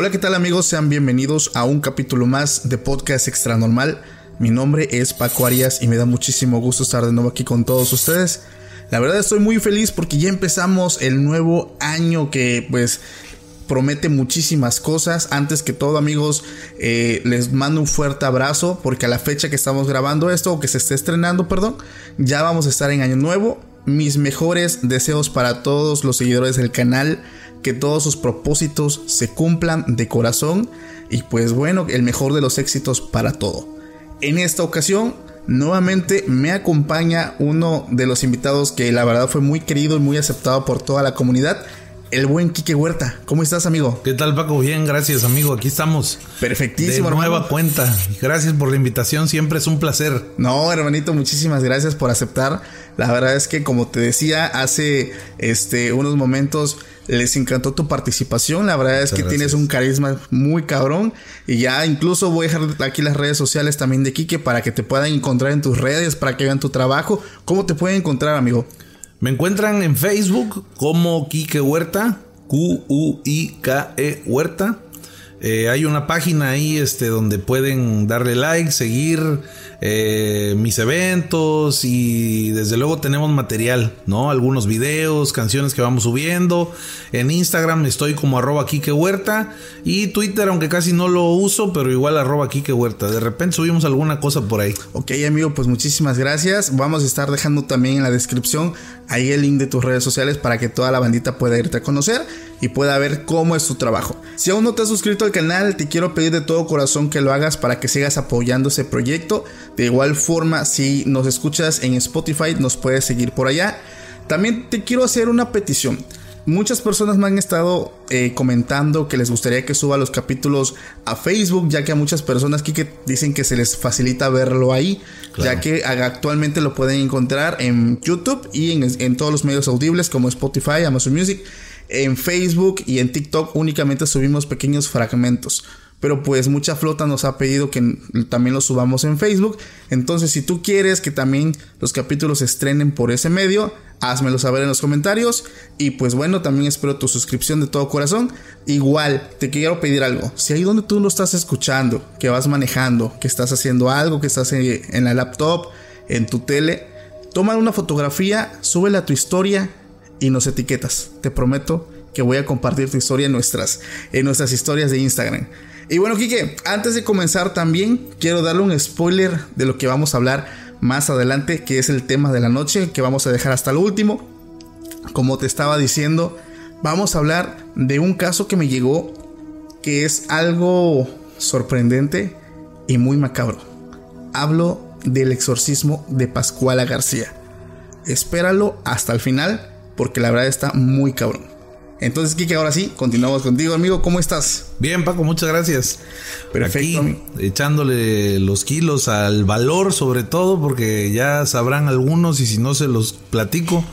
Hola, ¿qué tal amigos? Sean bienvenidos a un capítulo más de Podcast Extra Normal. Mi nombre es Paco Arias y me da muchísimo gusto estar de nuevo aquí con todos ustedes. La verdad estoy muy feliz porque ya empezamos el nuevo año que pues promete muchísimas cosas. Antes que todo amigos, eh, les mando un fuerte abrazo porque a la fecha que estamos grabando esto o que se esté estrenando, perdón, ya vamos a estar en año nuevo. Mis mejores deseos para todos los seguidores del canal que todos sus propósitos se cumplan de corazón y pues bueno, el mejor de los éxitos para todo. En esta ocasión, nuevamente me acompaña uno de los invitados que la verdad fue muy querido y muy aceptado por toda la comunidad. El buen Quique Huerta. ¿Cómo estás, amigo? ¿Qué tal, Paco? Bien, gracias, amigo. Aquí estamos. Perfectísimo, De nueva hermano. cuenta. Gracias por la invitación. Siempre es un placer. No, hermanito, muchísimas gracias por aceptar. La verdad es que como te decía hace este unos momentos les encantó tu participación. La verdad es que tienes un carisma muy cabrón y ya incluso voy a dejar aquí las redes sociales también de Quique para que te puedan encontrar en tus redes, para que vean tu trabajo. ¿Cómo te pueden encontrar, amigo? Me encuentran en Facebook como Quique Huerta, Q-U-I-K-E E Huerta. Eh, hay una página ahí este, donde pueden darle like, seguir eh, mis eventos y desde luego tenemos material, ¿no? Algunos videos, canciones que vamos subiendo. En Instagram estoy como arroba Quique Huerta y Twitter, aunque casi no lo uso, pero igual arroba Quique Huerta. De repente subimos alguna cosa por ahí. Ok, amigo, pues muchísimas gracias. Vamos a estar dejando también en la descripción ahí el link de tus redes sociales para que toda la bandita pueda irte a conocer y pueda ver cómo es tu trabajo. Si aún no te has suscrito al canal, te quiero pedir de todo corazón que lo hagas para que sigas apoyando ese proyecto. De igual forma, si nos escuchas en Spotify, nos puedes seguir por allá. También te quiero hacer una petición. Muchas personas me han estado eh, comentando que les gustaría que suba los capítulos a Facebook, ya que a muchas personas aquí que dicen que se les facilita verlo ahí, ya que actualmente lo pueden encontrar en YouTube y en, en todos los medios audibles como Spotify, Amazon Music, en Facebook y en TikTok únicamente subimos pequeños fragmentos. Pero pues mucha flota nos ha pedido que también los subamos en Facebook. Entonces si tú quieres que también los capítulos se estrenen por ese medio, házmelo saber en los comentarios. Y pues bueno, también espero tu suscripción de todo corazón. Igual, te quiero pedir algo. Si ahí donde tú lo estás escuchando, que vas manejando, que estás haciendo algo, que estás en, en la laptop, en tu tele, toma una fotografía, súbela a tu historia y nos etiquetas. Te prometo que voy a compartir tu historia en nuestras, en nuestras historias de Instagram. Y bueno, Kike, antes de comenzar también quiero darle un spoiler de lo que vamos a hablar más adelante, que es el tema de la noche, que vamos a dejar hasta el último. Como te estaba diciendo, vamos a hablar de un caso que me llegó que es algo sorprendente y muy macabro. Hablo del exorcismo de Pascuala García. Espéralo hasta el final porque la verdad está muy cabrón. Entonces, Kike, ahora sí, continuamos contigo, amigo. ¿Cómo estás? Bien, Paco, muchas gracias. Perfecto, Aquí, echándole los kilos al valor, sobre todo, porque ya sabrán algunos y si no se los platico,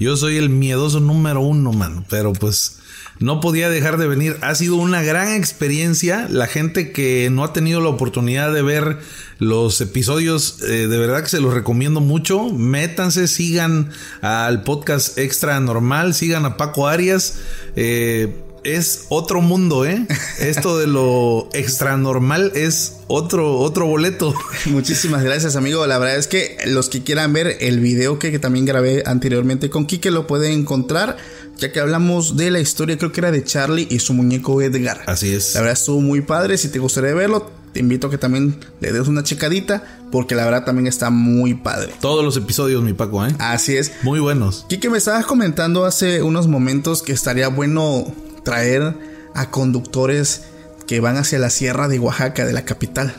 yo soy el miedoso número uno, mano. Pero pues no podía dejar de venir. Ha sido una gran experiencia. La gente que no ha tenido la oportunidad de ver los episodios, eh, de verdad que se los recomiendo mucho. Métanse, sigan al podcast extra normal, sigan a Paco Arias. Eh, es otro mundo, ¿eh? Esto de lo extra normal es otro, otro boleto. Muchísimas gracias, amigo. La verdad es que los que quieran ver el video que, también grabé anteriormente con Kike lo pueden encontrar, ya que hablamos de la historia, creo que era de Charlie y su muñeco Edgar. Así es. La verdad estuvo muy padre. Si te gustaría verlo, te invito a que también le des una checadita, porque la verdad también está muy padre. Todos los episodios, mi Paco, ¿eh? Así es. Muy buenos. Kike, me estabas comentando hace unos momentos que estaría bueno traer a conductores que van hacia la sierra de Oaxaca, de la capital.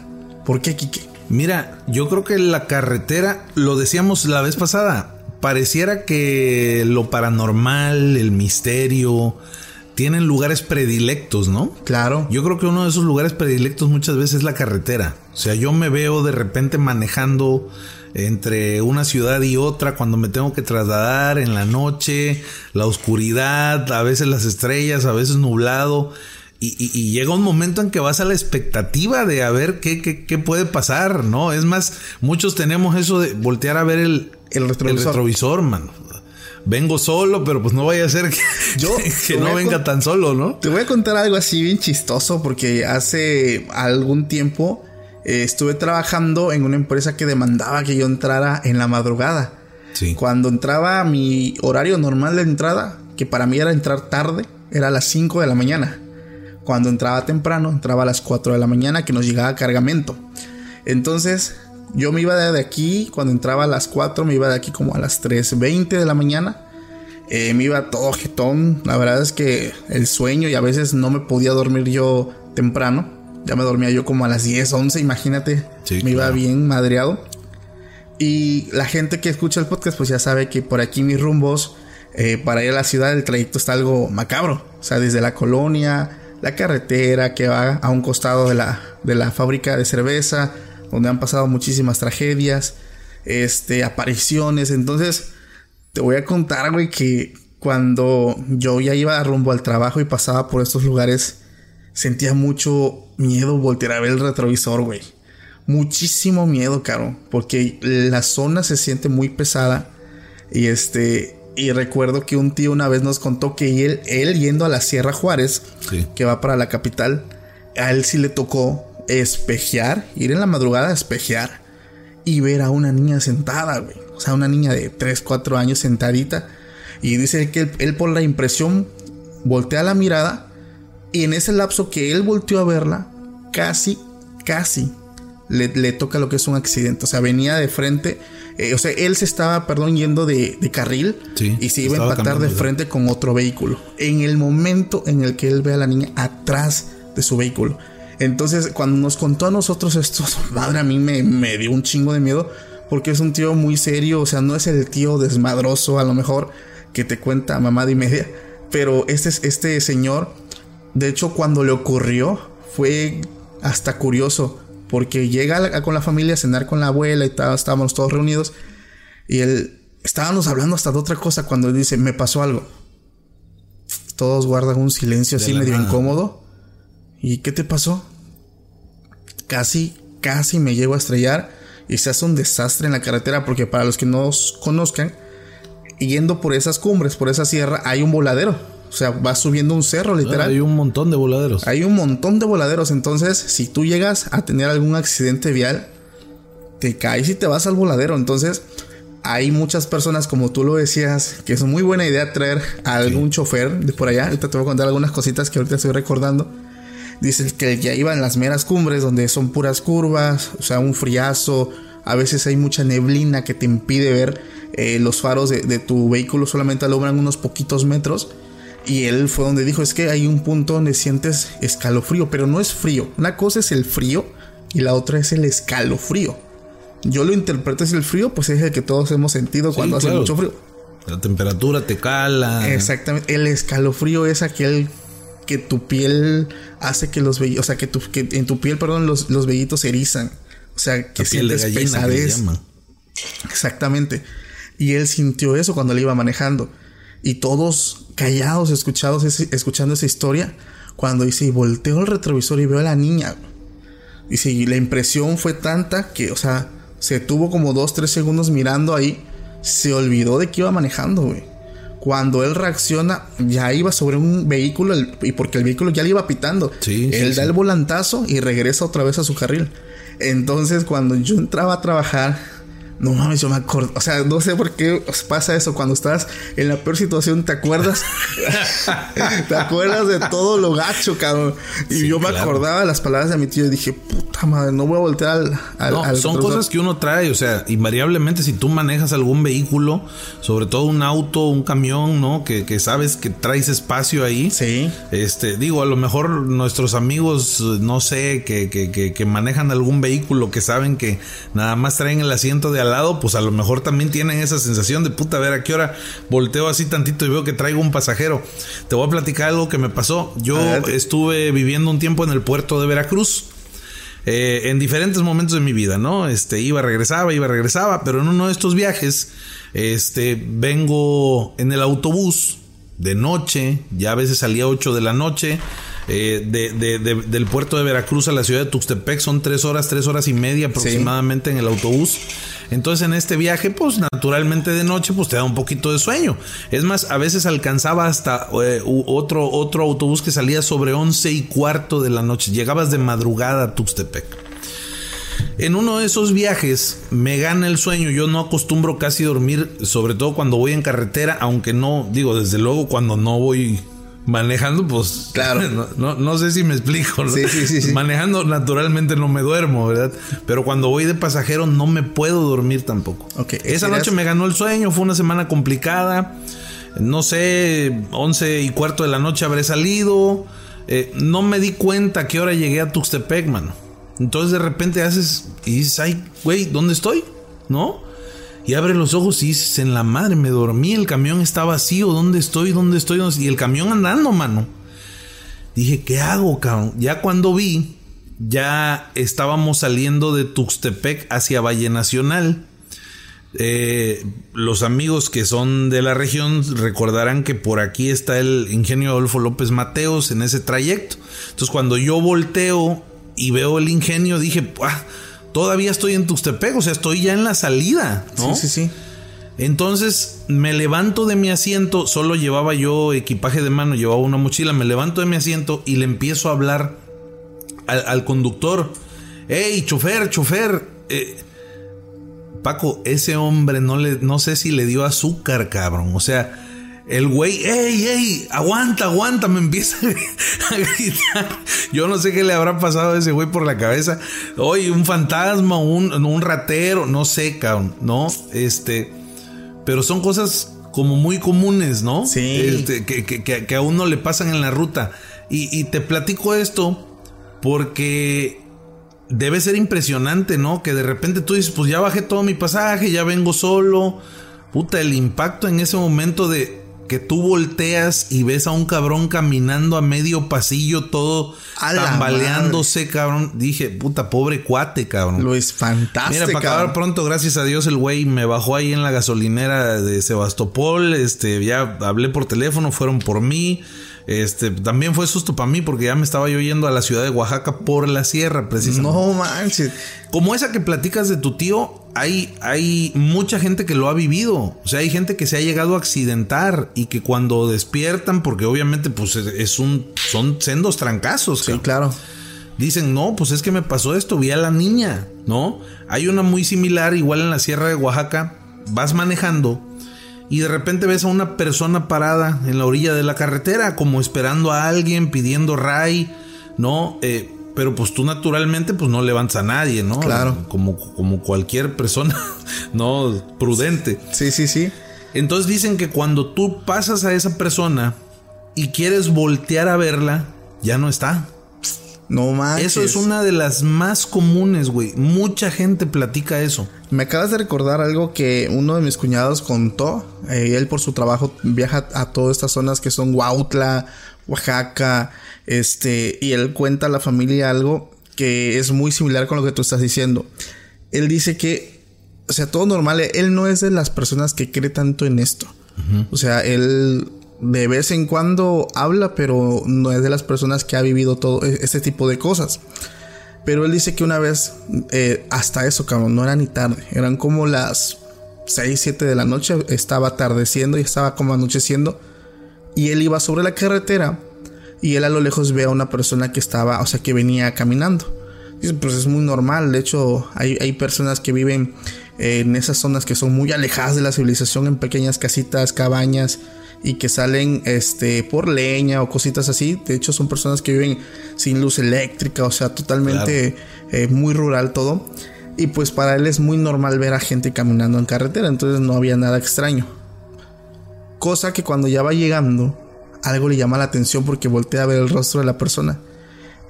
¿Por qué, Kike? Mira, yo creo que la carretera, lo decíamos la vez pasada, pareciera que lo paranormal, el misterio, tienen lugares predilectos, ¿no? Claro. Yo creo que uno de esos lugares predilectos muchas veces es la carretera. O sea, yo me veo de repente manejando entre una ciudad y otra cuando me tengo que trasladar en la noche, la oscuridad, a veces las estrellas, a veces nublado. Y, llega un momento en que vas a la expectativa de a ver qué, qué, puede pasar, ¿no? Es más, muchos tenemos eso de voltear a ver el, el retrovisor, mano. Vengo solo, pero pues no vaya a ser que, Yo, que no venga tan solo, ¿no? Te voy a contar algo así bien chistoso porque hace algún tiempo eh, estuve trabajando en una empresa que demandaba que yo entrara en la madrugada. Sí. Cuando entraba mi horario normal de entrada, que para mí era entrar tarde, era a las 5 de la mañana. Cuando entraba temprano, entraba a las 4 de la mañana que nos llegaba cargamento. Entonces, yo me iba de aquí, cuando entraba a las 4, me iba de aquí como a las 3.20 de la mañana. Eh, me iba todo jetón. La verdad es que el sueño y a veces no me podía dormir yo temprano. Ya me dormía yo como a las 10, 11, imagínate. me iba bien madreado. Y la gente que escucha el podcast, pues ya sabe que por aquí mis rumbos eh, para ir a la ciudad, el trayecto está algo macabro. O sea, desde la colonia, la carretera que va a un costado de la, de la fábrica de cerveza, donde han pasado muchísimas tragedias, este, apariciones. Entonces, te voy a contar, güey, que cuando yo ya iba rumbo al trabajo y pasaba por estos lugares, sentía mucho miedo voltear a ver el retrovisor, güey. Muchísimo miedo, caro. Porque la zona se siente muy pesada. Y este. Y recuerdo que un tío una vez nos contó que él, él yendo a la Sierra Juárez, que va para la capital, a él sí le tocó espejear, ir en la madrugada a espejear y ver a una niña sentada, güey. O sea, una niña de 3, 4 años sentadita. Y dice que él por la impresión voltea la mirada y en ese lapso que él volteó a verla, casi, casi le, toca lo que es un accidente. O sea, venía de frente. Eh, o sea, él se estaba, perdón, yendo de, carril y se iba a empatar de frente con otro vehículo. En el momento en el que él ve a la niña atrás de su vehículo. Entonces, cuando nos contó a nosotros esto, madre, a mí me, me dio un chingo de miedo. Porque es un tío muy serio. O sea, no es el tío desmadroso, a lo mejor, que te cuenta mamada y media. Pero este, este señor de hecho, cuando le ocurrió, fue hasta curioso, porque llega con la familia a cenar con la abuela y tal, estábamos todos reunidos, y él, estábamos hablando hasta de otra cosa cuando él dice, me pasó algo. Todos guardan un silencio así medio incómodo. ¿Y qué te pasó? Casi, casi me llego a estrellar y se hace un desastre en la carretera porque para los que no conozcan, yendo por esas cumbres, por esa sierra, hay un voladero o sea, vas subiendo un cerro, literal. hay un montón de voladeros. Hay un montón de voladeros. Entonces, si tú llegas a tener algún accidente vial, te caes y te vas al voladero. Entonces, hay muchas personas, como tú lo decías, que es muy buena idea traer a algún chofer de por allá. Ahorita te voy a contar algunas cositas que ahorita estoy recordando. Dice que ya iba en las meras cumbres donde son puras curvas, o sea, un friazo. A veces hay mucha neblina que te impide ver eh, los faros de, de tu vehículo, solamente alumbran unos poquitos metros. Y él fue donde dijo, es que hay un punto donde sientes escalofrío, pero no es frío. Una cosa es el frío y la otra es el escalofrío. Yo lo interpreto es el frío, pues es el que todos hemos sentido cuando hace mucho frío. La temperatura te cala. Exactamente. El escalofrío es aquel que tu piel hace que los vellitos, o sea, que, tu, que en tu piel, perdón, los, los vellitos se erizan. O sea, que sientes pesadez. Exactamente. Y él sintió eso cuando le iba manejando. Y todos callados escuchados escuchando esa historia. Cuando dice, y volteo el retrovisor y veo a la niña. Dice, y la impresión fue tanta que, o sea, se tuvo como dos, tres segundos mirando ahí. Se olvidó de que iba manejando, güey. Cuando él reacciona, ya iba sobre un vehículo y porque el vehículo ya le iba pitando. Sí, él sí, da sí. el volantazo y regresa otra vez a su carril. Entonces, cuando yo entraba a trabajar, no mames, yo me acuerdo, o sea, no sé por qué os pasa eso cuando estás en la peor situación, ¿te acuerdas? ¿Te acuerdas de todo lo gacho, cabrón? Y Sí, yo me acordaba de las palabras de mi tío y dije, puta madre, no voy a voltear al... al- No, al son retrovisor". cosas que uno trae, o sea, invariablemente si tú manejas algún vehículo, sobre todo un auto, un camión, ¿no? Que, que sabes que traes espacio ahí. Sí. Este, digo, a lo mejor nuestros amigos, no sé, que, que, que, que manejan algún vehículo que saben que nada más traen el asiento de al lado, pues a lo mejor también tienen esa sensación de puta, a ver a qué hora volteo así tantito y veo que traigo un pasajero. Te voy a platicar algo que me pasó. Yo estuve viviendo un tiempo en el puerto de Veracruz. Eh, en diferentes momentos de mi vida, ¿no? Este, iba, regresaba, iba, regresaba, pero en uno de estos viajes, este, vengo en el autobús de noche, ya a veces salía a 8 de la noche, eh, de, de- de- del puerto de Veracruz a la ciudad de Tuxtepec son tres horas, tres horas y media aproximadamente en el autobús. Entonces en este viaje, pues naturalmente de noche, pues te da un poquito de sueño. Es más, a veces alcanzaba hasta eh, otro, otro autobús que salía sobre 11 y cuarto de la noche. Llegabas de madrugada a Tuxtepec. En uno de esos viajes me gana el sueño. Yo no acostumbro casi dormir, sobre todo cuando voy en carretera, aunque no, digo, desde luego cuando no voy manejando, pues Claro. no, no- no sé si me explico. ¿no? Sí, sí, sí, sí. Manejando naturalmente no me duermo, ¿verdad? Pero cuando voy de pasajero no me puedo dormir tampoco. Ok, Esa ¿querías- noche me ganó el sueño, fue una semana complicada. No sé, 11 y cuarto de la noche habré salido. Eh, no me di cuenta a qué hora llegué a Tuxtepec, mano. Entonces de repente haces y dices, ay, güey, ¿dónde estoy? ¿No? Y abre los ojos y dices, en la madre, me dormí, el camión está vacío, ¿dónde estoy? ¿Dónde estoy? ¿Dónde estoy?". Y el camión andando, mano. Dije, ¿qué hago, cabrón? Ya cuando vi, ya estábamos saliendo de Tuxtepec hacia Valle Nacional. Eh, los amigos que son de la región recordarán que por aquí está el ingenio Adolfo López Mateos en ese trayecto. Entonces cuando yo volteo y veo el ingenio dije, "Ah, todavía estoy en Tuxtepec, o sea, estoy ya en la salida. ¿no? Sí, sí, sí. Entonces me levanto de mi asiento, solo llevaba yo equipaje de mano, llevaba una mochila, me levanto de mi asiento y le empiezo a hablar al, al conductor. Hey, chofer, chofer. eh, Paco, ese hombre no le, no sé si le dio azúcar, cabrón. O sea, el güey, hey, hey, aguanta, aguanta, me empieza a gritar. Yo no sé qué le habrá pasado a ese güey por la cabeza. Oye, un fantasma, un, un ratero, no sé, cabrón, ¿no? Este, pero son cosas como muy comunes, ¿no? Sí. Este, que, que- que- que a uno le pasan en la ruta. Y, y te platico esto porque debe ser impresionante, ¿no? Que de repente tú dices, pues ya bajé todo mi pasaje, ya vengo solo. Puta, el impacto en ese momento de que tú volteas y ves a un cabrón caminando a medio pasillo, todo tambaleándose, cabrón. Dije, puta, pobre cuate, cabrón. Luis, fantástico. Mira, para acabar pronto, gracias a Dios, el güey me bajó ahí en la gasolinera de Sebastopol. Este, ya hablé por teléfono, fueron por mí. Este, también fue susto para mí porque ya me estaba yo yendo a la ciudad de Oaxaca por la sierra, precisamente. No manches. Como esa que platicas de tu tío, hay, hay mucha gente que lo ha vivido. O sea, hay gente que se ha llegado a accidentar y que cuando despiertan, porque obviamente, pues es- un, son sendos trancazos. Sí, claro. Dicen, no, pues es que me pasó esto, vi a la niña, ¿no? Hay una muy similar, igual en la Sierra de Oaxaca, vas manejando y de repente ves a una persona parada en la orilla de la carretera, como esperando a alguien, pidiendo ray, ¿no? Eh, pero pues tú naturalmente pues no levantas a nadie, ¿no? Claro. Como, como cualquier persona, ¿no? Prudente. Sí, sí, sí. Entonces dicen que cuando tú pasas a esa persona y quieres voltear a verla, ya no está. No manches. Eso es una de las más comunes, güey. Mucha gente platica eso. Me acabas de recordar algo que uno de mis cuñados contó. Eh, él por su trabajo viaja a todas estas zonas que son Huautla, Oaxaca, este, y él cuenta a la familia algo que es muy similar con lo que tú estás diciendo. Él dice que, o sea, todo normal, él no es de las personas que cree tanto en esto. O sea, él de vez en cuando habla, pero no es de las personas que ha vivido todo e- este tipo de cosas. Pero él dice que una vez, eh, hasta eso, cabrón, no era ni tarde, eran como las 6, 7 de la noche, estaba atardeciendo y estaba como anocheciendo. Y él iba sobre la carretera y él a lo lejos ve a una persona que estaba, o sea, que venía caminando. Dice, pues es muy normal, de hecho hay, hay personas que viven en esas zonas que son muy alejadas de la civilización, en pequeñas casitas, cabañas, y que salen este por leña o cositas así. De hecho, son personas que viven sin luz eléctrica, o sea, totalmente eh, muy rural todo. Y pues para él es muy normal ver a gente caminando en carretera, entonces no había nada extraño. Cosa que cuando ya va llegando, algo le llama la atención porque voltea a ver el rostro de la persona.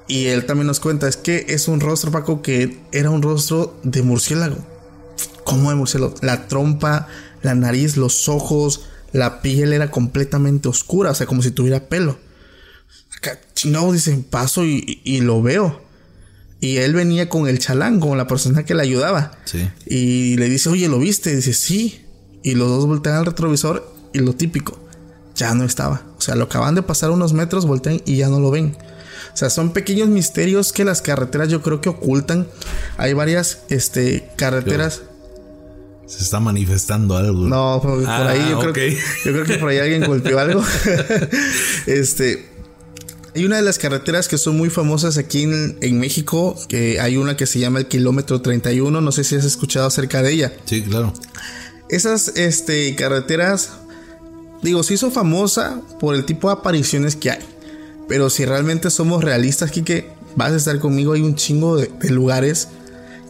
Y él también nos cuenta, es que es un rostro, Paco, que era un rostro de murciélago. ¿Cómo de murciélago? La trompa, la nariz, los ojos, la piel era completamente oscura, o sea, como si tuviera pelo. Acá, chingado, dicen, paso y, lo veo. Y él venía con el chalán, con la persona que le ayudaba. Sí. Y le dice, oye, ¿lo viste? Y dice, sí. Y los dos voltean al retrovisor y lo típico, ya no estaba. O sea, lo acaban de pasar unos metros, voltean y ya no lo ven. O sea, son pequeños misterios que las carreteras yo creo que ocultan. Hay varias este, carreteras. Se está manifestando algo. No, por, ahí yo, creo que, yo creo que por ahí alguien golpeó algo. este. Hay una de las carreteras que son muy famosas aquí en, México, que hay una que se llama el kilómetro 31, no sé si has escuchado acerca de ella. Sí, claro. Esas este, carreteras, digo, se hizo famosa por el tipo de apariciones que hay. Pero si realmente somos realistas, Kike, vas a estar conmigo, hay un chingo de lugares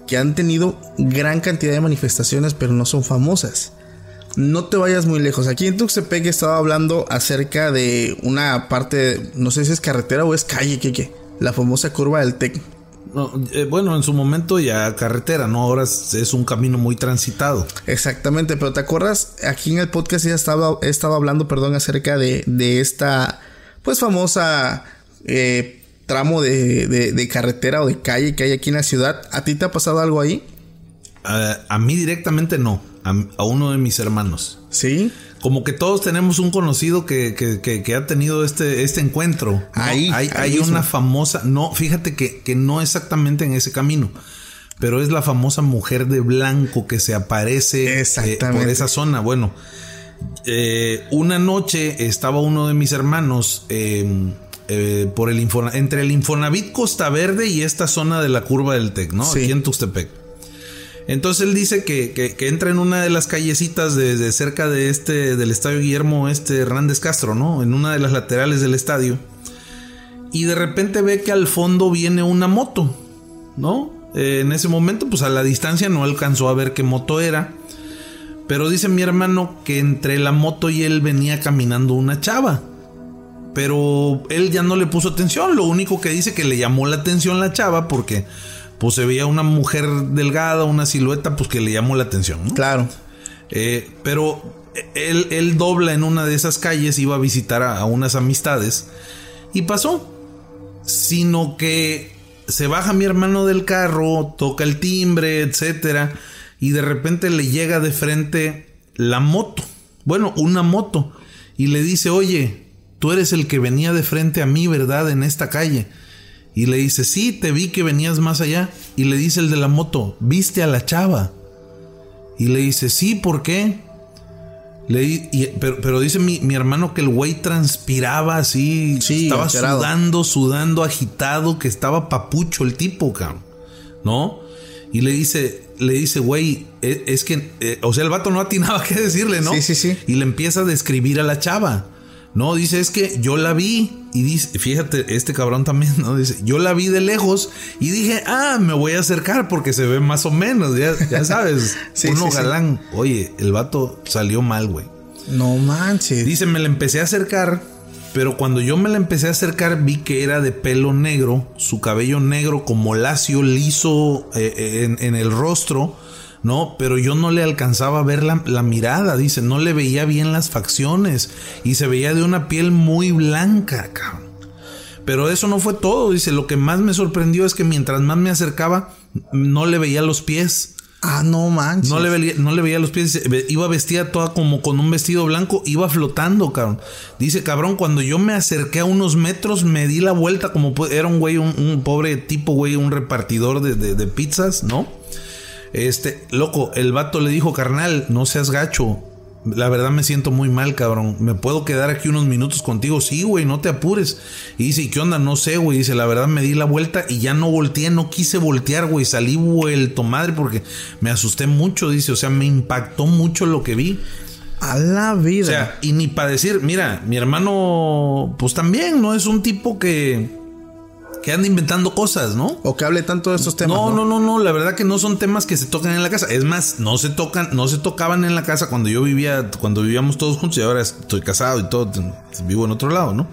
que han tenido gran cantidad de manifestaciones, pero no son famosas. No te vayas muy lejos. Aquí en Tuxtepec estaba hablando acerca de una parte, no sé si es carretera o es calle, que la famosa curva del Tec. Eh, bueno, en su momento ya carretera, ¿no? Ahora es, un camino muy transitado. Exactamente, pero ¿te acuerdas? Aquí en el podcast ya estaba, estaba hablando, perdón, acerca de, de esta, pues famosa eh, tramo de, carretera o de calle que hay aquí en la ciudad. ¿A ti te ha pasado algo ahí? a mí directamente no, a, uno de mis hermanos. Sí. Como que todos tenemos un conocido que, ha tenido este, este encuentro. Ahí, hay, una famosa, no, fíjate que, no exactamente en ese camino, pero es la famosa mujer de blanco que se aparece eh, por esa zona. Bueno, eh, una noche estaba uno de mis hermanos eh, eh, por el entre el Infonavit Costa Verde y esta zona de la curva del Tec, ¿no? Aquí en Tuxtepec. Entonces él dice que, entra en una de las callecitas de, cerca de este, del estadio Guillermo este Hernández Castro, ¿no? En una de las laterales del estadio. Y de repente ve que al fondo viene una moto, ¿no? Eh, en ese momento, pues a la distancia no alcanzó a ver qué moto era. Pero dice mi hermano que entre la moto y él venía caminando una chava. Pero él ya no le puso atención. Lo único que dice que le llamó la atención la chava porque pues se veía una mujer delgada, una silueta, pues que le llamó la atención. Claro. Eh, pero él, él, dobla en una de esas calles, iba a visitar a, unas amistades y pasó. Sino que se baja mi hermano del carro, toca el timbre, etcétera, y de repente le llega de frente la moto. Bueno, una moto. Y le dice, oye, tú eres el que venía de frente a mí, ¿verdad? En esta calle. Y le dice, sí, te vi que venías más allá. Y le dice el de la moto, ¿viste a la chava? Y le dice, sí, ¿por qué? Le, pero, dice mi, hermano que el güey transpiraba así, sí, estaba sudando, sudando, agitado, que estaba papucho el tipo, cabrón. ¿No? Y le dice, le dice, güey, e, es, que, eh, o sea, el vato no atinaba qué decirle, ¿no? Sí, sí, sí. Y le empieza a describir a la chava. No, dice, es que yo la vi y dice, fíjate, este cabrón también, ¿no? Dice, yo la vi de lejos y dije, ah, me voy a acercar porque se ve más o menos, ya, sabes, uno galán. Oye, el vato salió mal, güey. No manches. Dice, me la empecé a acercar, pero cuando yo me la empecé a acercar vi que era de pelo negro, su cabello negro como lacio, liso eh, eh, en, en el rostro no, pero yo no le alcanzaba a ver la, mirada, dice, no le veía bien las facciones y se veía de una piel muy blanca, cabrón. Pero eso no fue todo, dice, lo que más me sorprendió es que mientras más me acercaba, no le veía los pies. Ah, no manches. No le, veía, no le veía los pies. Iba vestida toda como con un vestido blanco. Iba flotando, cabrón. Dice, cabrón, cuando yo me acerqué a unos metros, me di la vuelta como era un güey, un, pobre tipo, güey, un repartidor de, de pizzas, ¿no? Este, loco, el vato le dijo, carnal, no seas gacho. La verdad me siento muy mal, cabrón. ¿Me puedo quedar aquí unos minutos contigo? Sí, güey, no te apures. Y dice, ¿y qué onda? No sé, güey. Dice, la verdad me di la vuelta y ya no volteé, no quise voltear, güey. Salí vuelto madre porque me asusté mucho, dice. O sea, me impactó mucho lo que vi. A la vida. O sea, y ni para decir, mira, mi hermano, pues también, ¿no? Es un tipo que que anda inventando cosas, ¿no? O que hable tanto de estos temas. No, no, no, no, la verdad que no son temas que se tocan en la casa. Es más, no se tocan, no se tocaban en la casa cuando yo vivía, cuando vivíamos todos juntos y ahora estoy casado y todo, vivo en otro lado, ¿no?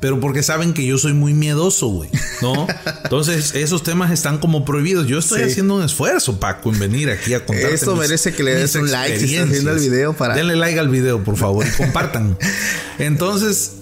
Pero porque saben que yo soy muy miedoso, güey, ¿no? Entonces, esos temas están como prohibidos. Yo estoy haciendo un esfuerzo, Paco, en venir aquí a contar. Esto merece que le des un like si estás viendo el video para. Denle like al video, por favor, y compartan. Entonces,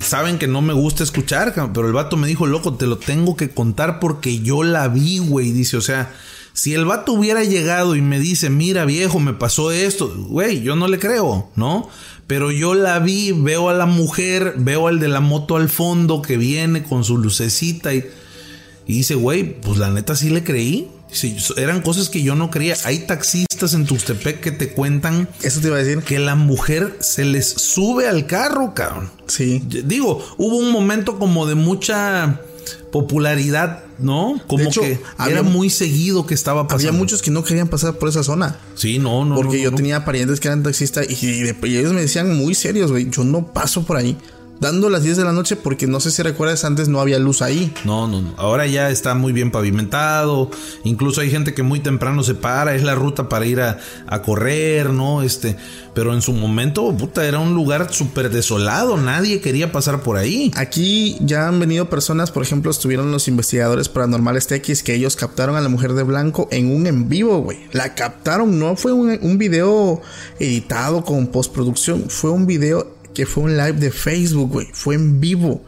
saben que no me gusta escuchar, pero el vato me dijo, loco, te lo tengo que contar porque yo la vi, güey. Dice, o sea, si el vato hubiera llegado y me dice, mira viejo, me pasó esto, güey, yo no le creo, ¿no? Pero yo la vi, veo a la mujer, veo al de la moto al fondo que viene con su lucecita y, y dice, güey, pues la neta sí le creí. Sí, eran cosas que yo no creía. Hay taxistas en Tuxtepec que te cuentan. Eso te iba a decir. Que la mujer se les sube al carro, cabrón. Sí. Digo, hubo un momento como de mucha popularidad, ¿no? Como que era muy seguido que estaba pasando. Había muchos que no querían pasar por esa zona. Sí, no, no. Porque yo tenía parientes que eran taxistas y, y ellos me decían muy serios, güey, yo no paso por ahí dando las 10 de la noche porque no sé si recuerdas antes no había luz ahí. No, no, no. Ahora ya está muy bien pavimentado. Incluso hay gente que muy temprano se para, es la ruta para ir a, correr, ¿no? Este, pero en su momento, puta, era un lugar súper desolado, nadie quería pasar por ahí. Aquí ya han venido personas, por ejemplo, estuvieron los investigadores paranormales TX que ellos captaron a la mujer de blanco en un en vivo, güey. La captaron, no fue un, un video editado con postproducción, fue un video que fue un live de Facebook, güey. Fue en vivo.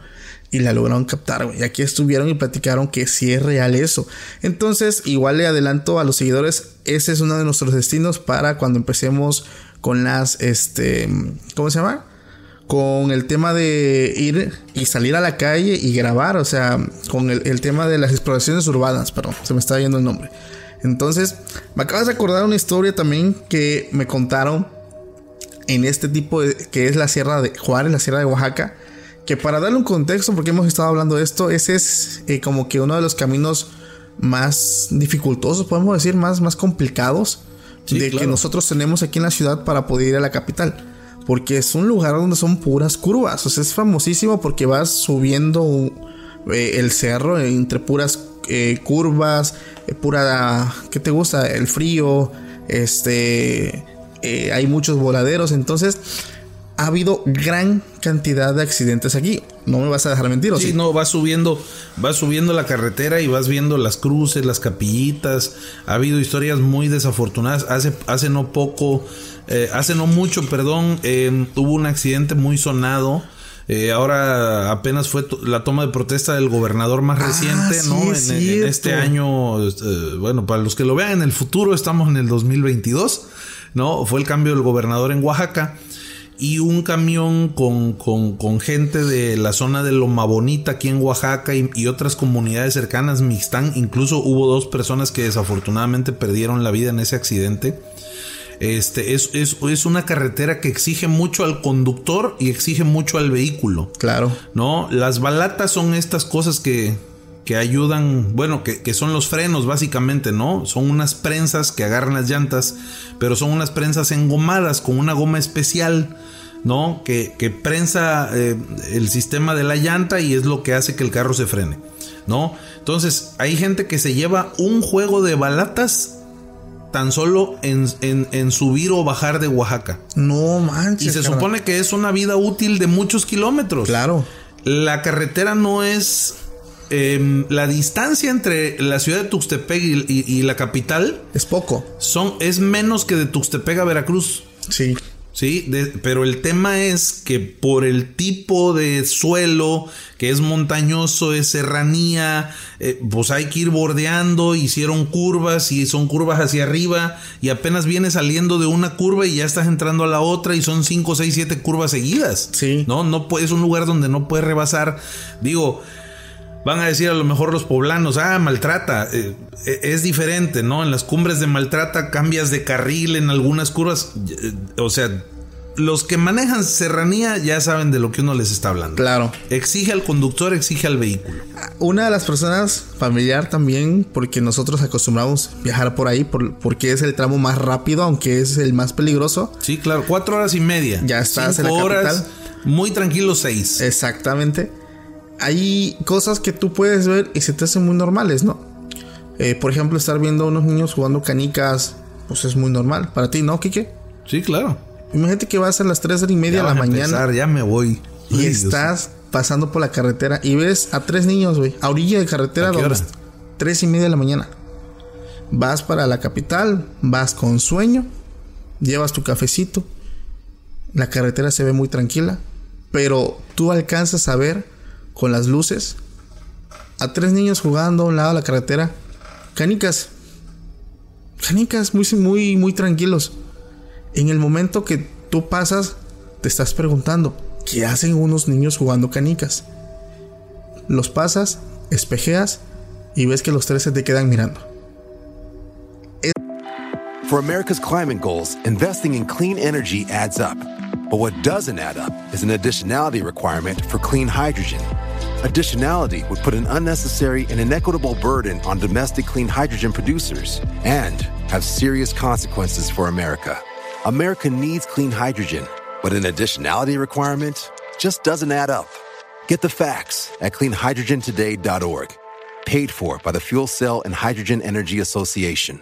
Y la lograron captar, güey. Y aquí estuvieron y platicaron que sí es real eso. Entonces, igual le adelanto a los seguidores. Ese es uno de nuestros destinos para cuando empecemos con las, este, ¿cómo se llama? Con el tema de ir y salir a la calle y grabar. O sea, con el, tema de las exploraciones urbanas. Perdón, se me está yendo el nombre. Entonces, me acabas de acordar una historia también que me contaron en este tipo de, que es la Sierra de Juárez, la Sierra de Oaxaca, que para darle un contexto, porque hemos estado hablando de esto, ese es eh, como que uno de los caminos más dificultosos, podemos decir, más, más complicados de que nosotros tenemos aquí en la ciudad para poder ir a la capital. Porque es un lugar donde son puras curvas. O sea, es famosísimo porque vas subiendo eh, el cerro entre puras eh, curvas, pura... ¿Qué te gusta? El frío, este eh, hay muchos voladeros, entonces ha habido gran cantidad de accidentes aquí. No me vas a dejar mentir, ¿o sí? no, vas subiendo, vas subiendo la carretera y vas viendo las cruces, las capillitas. Ha habido historias muy desafortunadas. Hace, hace no poco, eh, hace no mucho, perdón, eh, hubo un accidente muy sonado. ahora apenas fue la toma de protesta del gobernador más ah, reciente, ¿no? En, este año, bueno, para los que lo vean en el futuro, estamos en el 2022. ¿No? Fue el cambio del gobernador en Oaxaca y un camión con, con, gente de la zona de Loma Bonita aquí en Oaxaca y, otras comunidades cercanas, Mixtán, incluso hubo dos personas que desafortunadamente perdieron la vida en ese accidente. Este, es, es, es, una carretera que exige mucho al conductor y exige mucho al vehículo. Claro. ¿No? Las balatas son estas cosas que, que ayudan, bueno, que, son los frenos básicamente, ¿no? Son unas prensas que agarran las llantas, pero son unas prensas engomadas con una goma especial, ¿no? Que, que prensa eh, el sistema de la llanta y es lo que hace que el carro se frene, ¿no? Entonces, hay gente que se lleva un juego de balatas tan solo en, en, subir o bajar de Oaxaca. No manches. Y se supone que es una vida útil de muchos kilómetros. Claro. La carretera no es Em, la distancia entre la ciudad de Tuxtepec y, la capital es poco. Son, es menos que de Tuxtepec a Veracruz. Sí. Sí, pero el tema es que por el tipo de suelo que es montañoso, es serranía, eh, pues hay que ir bordeando, hicieron curvas y son curvas hacia arriba y apenas vienes saliendo de una curva y ya estás entrando a la otra y son 5, 6, 7 curvas seguidas. Sí. No, no es un lugar donde no puedes rebasar. Digo, van a decir a lo mejor los poblanos, ah, maltrata. Eh, eh, es diferente, ¿no? En las cumbres de maltrata cambias de carril en algunas curvas. eh, o sea, los que manejan serranía ya saben de lo que uno les está hablando. Claro. Exige al conductor, exige al vehículo. Una de las personas familiar también, porque nosotros acostumbramos viajar por ahí, por- porque es el tramo más rápido, aunque es el más peligroso. Sí, claro, cuatro horas y media. Ya estás Cinco en la horas, capital. muy tranquilo seis. Exactamente. Hay cosas que tú puedes ver y se te hacen muy normales, ¿no? Eh, por ejemplo, estar viendo a unos niños jugando canicas, pues es muy normal. Para ti, ¿no, Kike? Sí, claro. Imagínate que vas a las 3 y media Ya de la a mañana empezar, ya me voy. y Ay, Dios. estás pasando por la carretera y ves a tres niños, güey, a orilla de carretera, ¿A qué donde hora? est- tres y media de la mañana. Vas para la capital, vas con sueño, llevas tu cafecito, la carretera se ve muy tranquila, pero tú alcanzas a ver con las luces a tres niños jugando a un lado de la carretera, canicas, canicas muy, muy, muy tranquilos. En el momento que tú pasas, te estás preguntando, ¿qué hacen unos niños jugando canicas? Los pasas, espejeas y ves que los tres se te quedan mirando. For America's climate goals, investing in clean energy adds up. But what doesn't add up is an additionality requirement for clean hydrogen. Additionality would put an unnecessary and inequitable burden on domestic clean hydrogen producers and have serious consequences for America. America needs clean hydrogen, but an additionality requirement just doesn't add up. Get the facts at cleanhydrogentoday.org. Paid for by the Fuel Cell and Hydrogen Energy Association.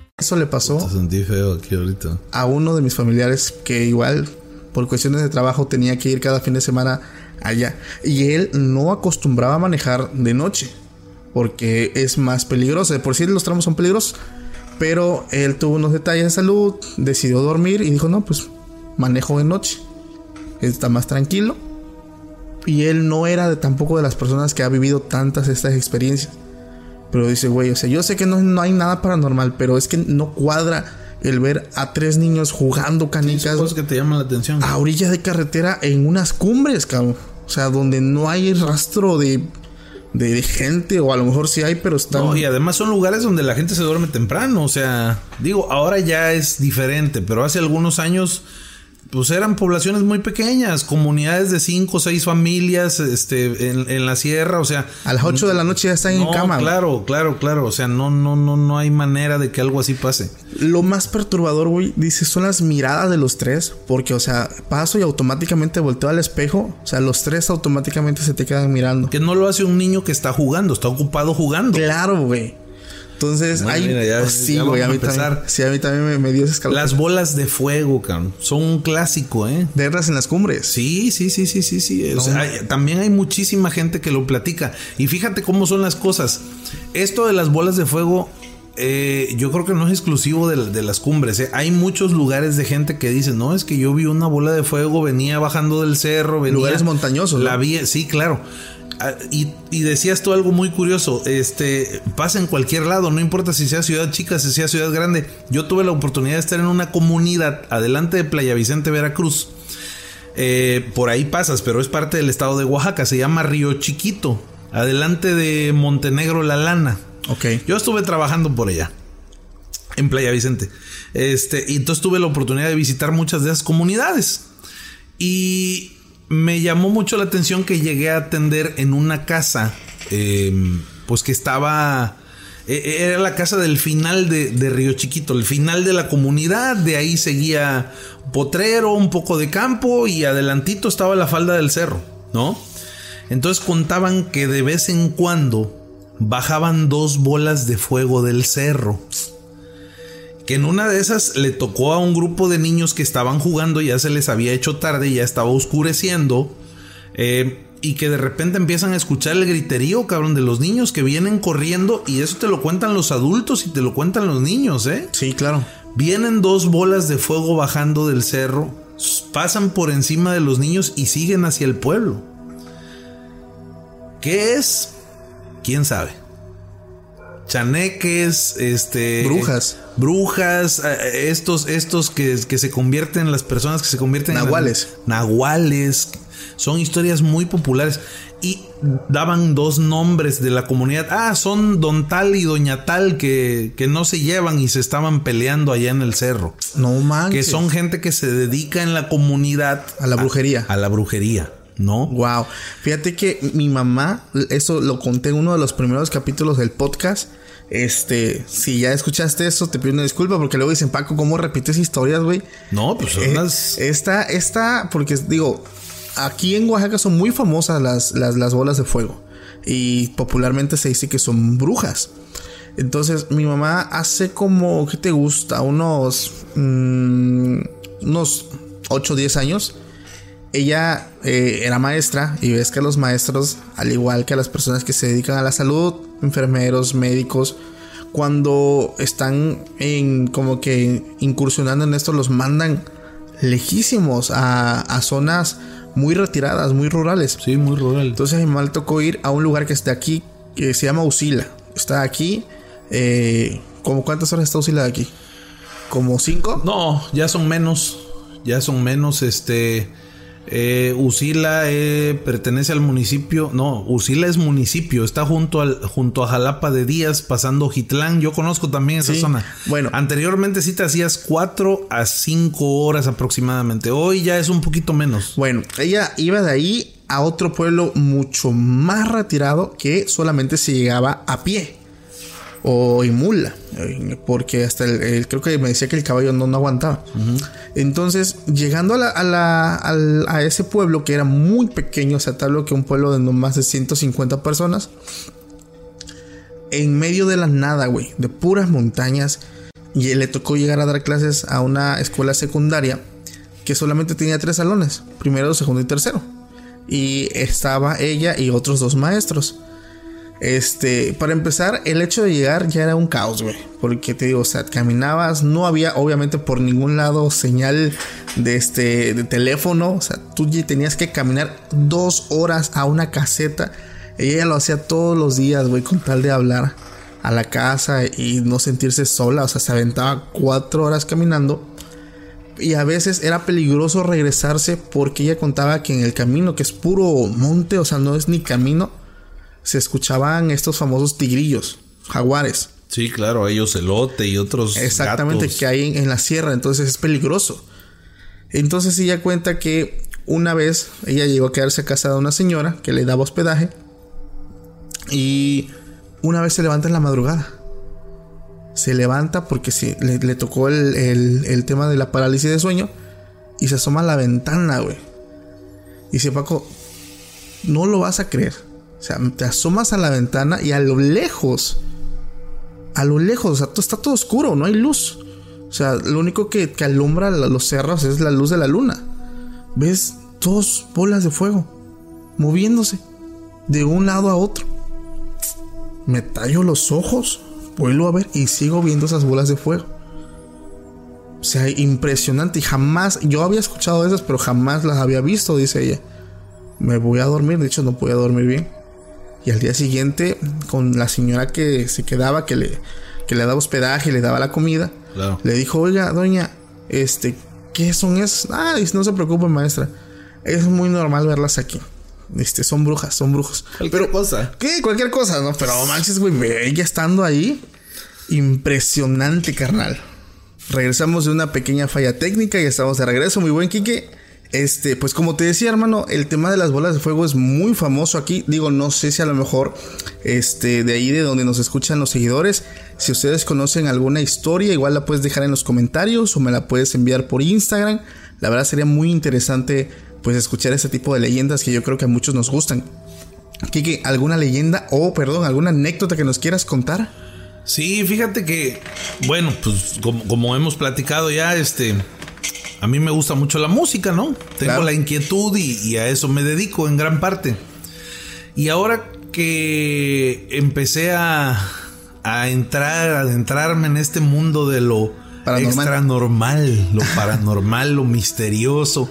Eso le pasó Te sentí feo aquí ahorita. a uno de mis familiares que igual por cuestiones de trabajo tenía que ir cada fin de semana allá. Y él no acostumbraba a manejar de noche porque es más peligroso. De por sí los tramos son peligrosos. Pero él tuvo unos detalles de salud, decidió dormir y dijo, no, pues manejo de noche. Está más tranquilo. Y él no era de, tampoco de las personas que ha vivido tantas estas experiencias. Pero dice, güey, o sea, yo sé que no, no hay nada paranormal, pero es que no cuadra el ver a tres niños jugando canicas que te llaman la atención. a orilla de carretera en unas cumbres, cabrón. O sea, donde no hay rastro de, de, gente, o a lo mejor sí hay, pero están. No, y además son lugares donde la gente se duerme temprano. O sea, digo, ahora ya es diferente, pero hace algunos años, pues eran poblaciones muy pequeñas, comunidades de cinco o seis familias, este, en, en la sierra. O sea, a las 8 de la noche ya están no, en cama. güey. claro, claro, claro. O sea, no, no, no, no hay manera de que algo así pase. Lo más perturbador, güey, dice, son las miradas de los tres. Porque, o sea, paso y automáticamente volteo al espejo. O sea, los tres automáticamente se te quedan mirando. Que no lo hace un niño que está jugando, está ocupado jugando. Claro, güey. Entonces, Bueno, hay. mira, ya- pues, sí, ya güey, a mí a también. Sí, a mí también me, me dio ese escalofrío. Las bolas de fuego, cabrón, son un clásico, ¿eh? Verlas en las cumbres. Sí, sí, sí, sí, sí, sí. O sea, hay- también hay muchísima gente que lo platica. Y fíjate cómo son las cosas. Esto de las bolas de fuego, eh, yo creo que no es exclusivo de, la- de las cumbres. ¿eh? Hay muchos lugares de gente que dicen, no, es que yo vi una bola de fuego, venía bajando del cerro, venía... Lugares montañosos, ¿no? La vi, sí, claro. Ah, Y, y decías tú algo muy curioso, este pasa en cualquier lado, no importa si sea ciudad chica, si sea ciudad grande. Yo tuve la oportunidad de estar en una comunidad adelante de Playa Vicente, Veracruz. Eh, por ahí pasas, pero es parte del estado de Oaxaca, se llama Río Chiquito, adelante de Montenegro La Lana. Ok. Yo estuve trabajando por allá, en Playa Vicente. Este, y entonces tuve la oportunidad de visitar muchas de esas comunidades. Y me llamó mucho la atención que llegué a atender en una casa, eh, pues que estaba... eh, Era la casa del final de, de Río Chiquito, el final de la comunidad, de ahí seguía potrero, un poco de campo y adelantito estaba la falda del cerro, ¿no? Entonces contaban que de vez en cuando bajaban dos bolas de fuego del cerro. Que en una de esas le tocó a un grupo de niños que estaban jugando, ya se les había hecho tarde, ya estaba oscureciendo. eh, y que de repente empiezan a escuchar el griterío, cabrón, de los niños que vienen corriendo y eso te lo cuentan los adultos y te lo cuentan los niños, ¿eh? Sí, claro. Vienen dos bolas de fuego bajando del cerro, pasan por encima de los niños y siguen hacia el pueblo. ¿Qué es? ¿Quién sabe? Chaneques, este... Brujas. Brujas, eh, estos, estos que, que se convierten en las personas que se convierten Nahuales. en... Nahuales. Son historias muy populares. Y daban dos nombres de la comunidad. Ah, son Don Tal y Doña Tal que, que no se llevan y se estaban peleando allá en el cerro. No manches. Que son gente que se dedica en la comunidad A la brujería. A, la brujería, ¿no? Wow. Fíjate que mi mamá, eso lo conté en uno de los primeros capítulos del podcast. Este, si ya escuchaste eso, te pido una disculpa porque luego dicen, Paco, ¿cómo repites historias, güey? No, pues son Eh, esta, esta, porque digo, aquí en Oaxaca son muy famosas las, las, las bolas de fuego. Y popularmente se dice que son brujas. Entonces, mi mamá hace como, ¿qué te gusta? Unos, mm, unos 8 o 10 años. Ella eh, era maestra y ves que los maestros, al igual que a las personas que se dedican a la salud, enfermeros, médicos, cuando están en como que incursionando en esto, los mandan lejísimos a, a zonas muy retiradas, muy rurales. Sí, muy rural. Entonces a mi mamá le tocó ir a un lugar que está aquí, que se llama Usila. Está aquí, eh, ¿como cuántas horas está Usila de aquí? ¿Como cinco? No, ya son menos. Ya son menos. Este. Eh, Usila eh, pertenece al municipio. No, Usila es municipio. Está junto, al, junto a Jalapa de Díaz, pasando Jitlán. Yo conozco también esa Sí, zona. bueno. Anteriormente sí te hacías 4 a 5 horas aproximadamente. Hoy ya es un poquito menos. Bueno, ella iba de ahí a otro pueblo mucho más retirado que solamente se llegaba a pie o en mula, eh, porque hasta el, el- creo que me decía que el caballo no, no aguantaba. Entonces, llegando a, la- a, la- a ese pueblo que era muy pequeño, o sea, tal que un pueblo de no más de 150 personas, en medio de la nada, güey, de puras montañas, y le tocó llegar a dar clases a una escuela secundaria que solamente tenía tres salones, primero, segundo y tercero. Y estaba ella y otros dos maestros. Este, para empezar, el hecho de llegar ya era un caos, güey. Porque te digo, o sea, caminabas, no había obviamente por ningún lado señal de este de teléfono. O sea, tú tenías que caminar dos horas a una caseta. Ella lo hacía todos los días, güey, con tal de hablar a la casa y no sentirse sola. O sea, se aventaba cuatro horas caminando. Y a veces era peligroso regresarse porque ella contaba que en el camino, que es puro monte, o sea, no es ni camino, se escuchaban estos famosos tigrillos, jaguares. Sí, claro, hay ocelote y otros. Exactamente, gatos. que hay en, en la sierra, entonces es peligroso. Entonces ella cuenta que una vez ella llegó a quedarse casada de una señora que le daba hospedaje y una vez se levanta en la madrugada. Se levanta porque sí, le, le tocó el, el- el tema de la parálisis de sueño y se asoma a la ventana, güey. Y dice Paco, no lo vas a creer. O sea, te asomas a la ventana y a lo lejos a lo lejos, o sea, está todo oscuro, no hay luz. O sea, lo único que, que alumbra los cerros es la luz de la luna. Ves dos bolas de fuego moviéndose de un lado a otro. Me tallo los ojos, vuelvo a ver y sigo viendo esas bolas de fuego. O sea, impresionante y jamás, yo había escuchado esas, pero jamás las había visto, dice ella. Me voy a dormir, de hecho no podía dormir bien. Y al día siguiente, con la señora que se quedaba, que le, que le daba hospedaje, le daba la comida, Claro. le dijo, oiga, doña, este, ¿qué son esas? Ah, no se preocupe, maestra. Es muy normal verlas aquí. Este, son brujas, son brujos. Cualquier cosa. ¿Qué? Cualquier cosa, ¿no? Pero manches, güey, ella estando ahí, impresionante, carnal. Regresamos de una pequeña falla técnica y estamos de regreso. Muy buen, Quique. Este, pues como te decía, hermano, el tema de las bolas de fuego es muy famoso aquí. Digo, no sé si a lo mejor, este, de ahí de donde nos escuchan los seguidores, si ustedes conocen alguna historia, igual la puedes dejar en los comentarios o me la puedes enviar por Instagram. La verdad sería muy interesante, pues, escuchar este tipo de leyendas que yo creo que a muchos nos gustan. Kike, ¿alguna leyenda o, perdón, alguna anécdota que nos quieras contar? Sí, fíjate que, bueno, pues como hemos platicado ya, este, a mí me gusta mucho la música, ¿no? Tengo Claro. la inquietud y, y a eso me dedico en gran parte. Y ahora que empecé a, a entrar, a adentrarme en este mundo de lo Paranormal. extra normal, lo paranormal, lo misterioso,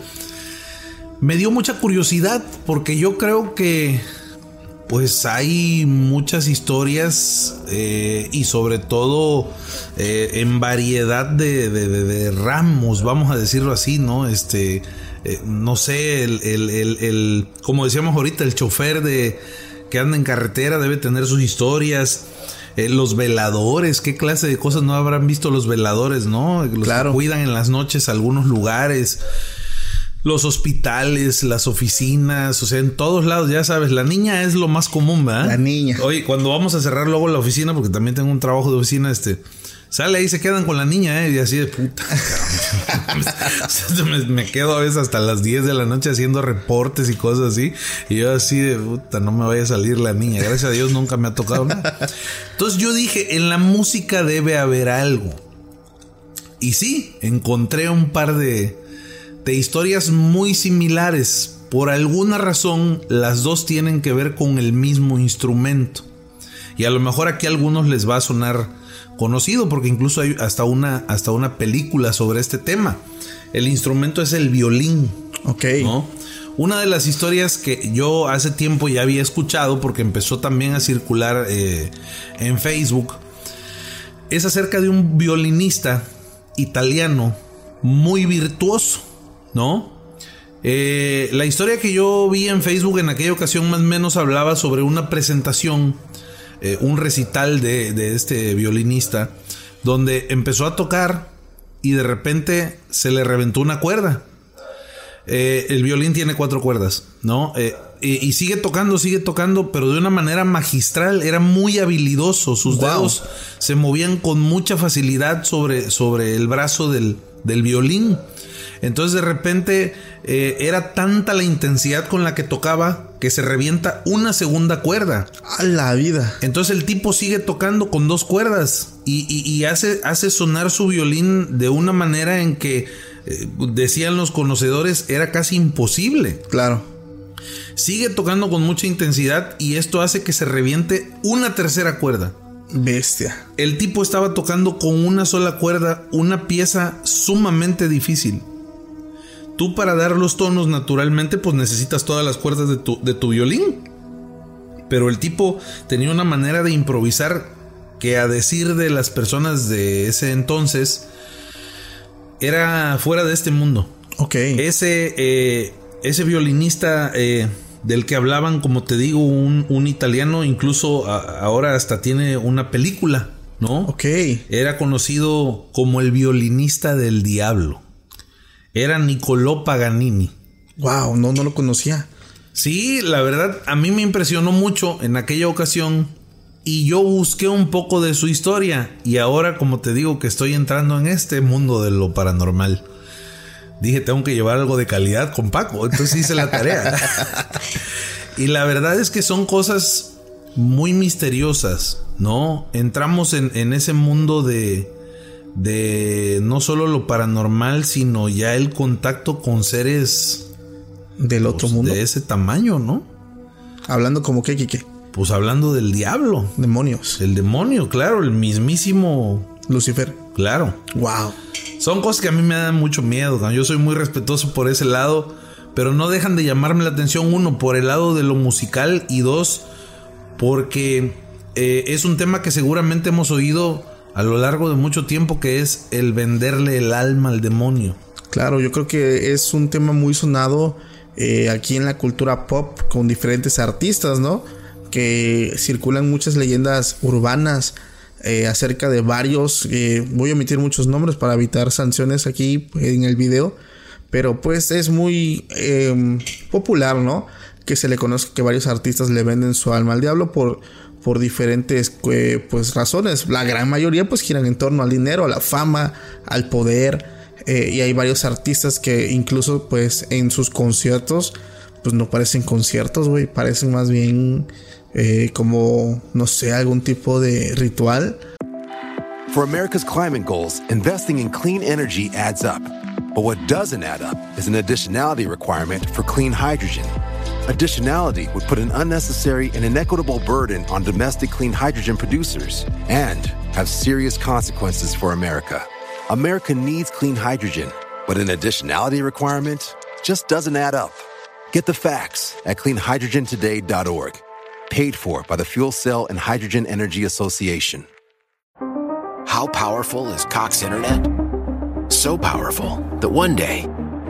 me dio mucha curiosidad porque yo creo que pues hay muchas historias eh, y sobre todo eh, en variedad de, de- de- de ramos, vamos a decirlo así, ¿no? Este, eh, no sé, el, el- el- el- como decíamos ahorita, el chofer de que anda en carretera debe tener sus historias. Eh, los veladores, qué clase de cosas no habrán visto los veladores, ¿no? Los Claro. que cuidan en las noches algunos lugares los hospitales, las oficinas, o sea, en todos lados, ya sabes, la niña es lo más común, ¿verdad? La niña. Oye, cuando vamos a cerrar luego la oficina, porque también tengo un trabajo de oficina, este, sale ahí, se quedan con la niña, ¿eh? Y así de puta. me, me quedo a veces hasta las 10 de la noche haciendo reportes y cosas así, y yo así de puta, no me vaya a salir la niña. Gracias a Dios nunca me ha tocado nada. Entonces yo dije, en la música debe haber algo. Y sí, encontré un par de, de historias muy similares. Por alguna razón, las dos tienen que ver con el mismo instrumento. Y a lo mejor aquí a algunos les va a sonar conocido, porque incluso hay hasta una, hasta una película sobre este tema. El instrumento es el violín. Ok. ¿no? Una de las historias que yo hace tiempo ya había escuchado, porque empezó también a circular eh, en Facebook, es acerca de un violinista italiano muy virtuoso, ¿no? Eh, la historia que yo vi en Facebook en aquella ocasión más o menos hablaba sobre una presentación, eh, un recital de, de este violinista, donde empezó a tocar y de repente se le reventó una cuerda. Eh, el violín tiene cuatro cuerdas, ¿no? Eh, y, y sigue tocando, sigue tocando, pero de una manera magistral. Era muy habilidoso. Sus Wow. dedos se movían con mucha facilidad sobre, sobre el brazo del, del violín. Entonces de repente eh, era tanta la intensidad con la que tocaba que se revienta una segunda cuerda. A la vida. Entonces el tipo sigue tocando con dos cuerdas y, y- y hace, hace sonar su violín de una manera en que, eh, decían los conocedores, era casi imposible. Claro. Sigue tocando con mucha intensidad y esto hace que se reviente una tercera cuerda. Bestia. El tipo estaba tocando con una sola cuerda una pieza sumamente difícil. Tú para dar los tonos naturalmente pues necesitas todas las cuerdas de tu, de tu violín. Pero el tipo tenía una manera de improvisar que a decir de las personas de ese entonces era fuera de este mundo. Ok. Ese, eh, ese violinista eh, del que hablaban, como te digo, un, un italiano, incluso a- ahora hasta tiene una película, ¿no? Ok. Era conocido como el violinista del diablo. Era Niccolò Paganini. Wow, no, no lo conocía. Sí, la verdad, a mí me impresionó mucho en aquella ocasión y yo busqué un poco de su historia y ahora, como te digo, que estoy entrando en este mundo de lo paranormal. Dije, tengo que llevar algo de calidad con Paco, entonces hice la tarea. y la verdad es que son cosas muy misteriosas, ¿no? Entramos en, en ese mundo de, de no solo lo paranormal, sino ya el contacto con seres Del otro pues, mundo. de ese tamaño, ¿no? Hablando como que, que, Pues hablando del diablo, Demonios. el demonio, claro, el mismísimo, Lucifer. claro. Wow. Son cosas que a mí me dan mucho miedo. ¿no? Yo soy muy respetuoso por ese lado, pero no dejan de llamarme la atención, uno, por el lado de lo musical y dos, porque eh, es un tema que seguramente hemos oído a lo largo de mucho tiempo, que es el venderle el alma al demonio. Claro, yo creo que es un tema muy sonado eh, aquí en la cultura pop con diferentes artistas, ¿no? Que circulan muchas leyendas urbanas eh, acerca de varios. eh, voy a omitir muchos nombres para evitar sanciones aquí en el video. Pero pues es muy popular, ¿no? Que se le conozca que varios artistas le venden su alma al diablo por, por diferentes eh, pues razones. La gran mayoría pues giran en torno al dinero, a la fama, al poder. eh, y hay varios artistas que incluso pues en sus conciertos pues no parecen conciertos, güey. Parecen más bien eh, como, no sé, algún tipo de ritual. For America's climate goals, investing in clean energy adds up. But what doesn't add up is an additionality requirement for clean hydrogen. Additionality would put an unnecessary and inequitable burden on domestic clean hydrogen producers and have serious consequences for America. America needs clean hydrogen, but an additionality requirement just doesn't add up. Get the facts at cleanhydrogentoday.org. Paid for by the Fuel Cell and Hydrogen Energy Association. How powerful is Cox Internet? So powerful that one day,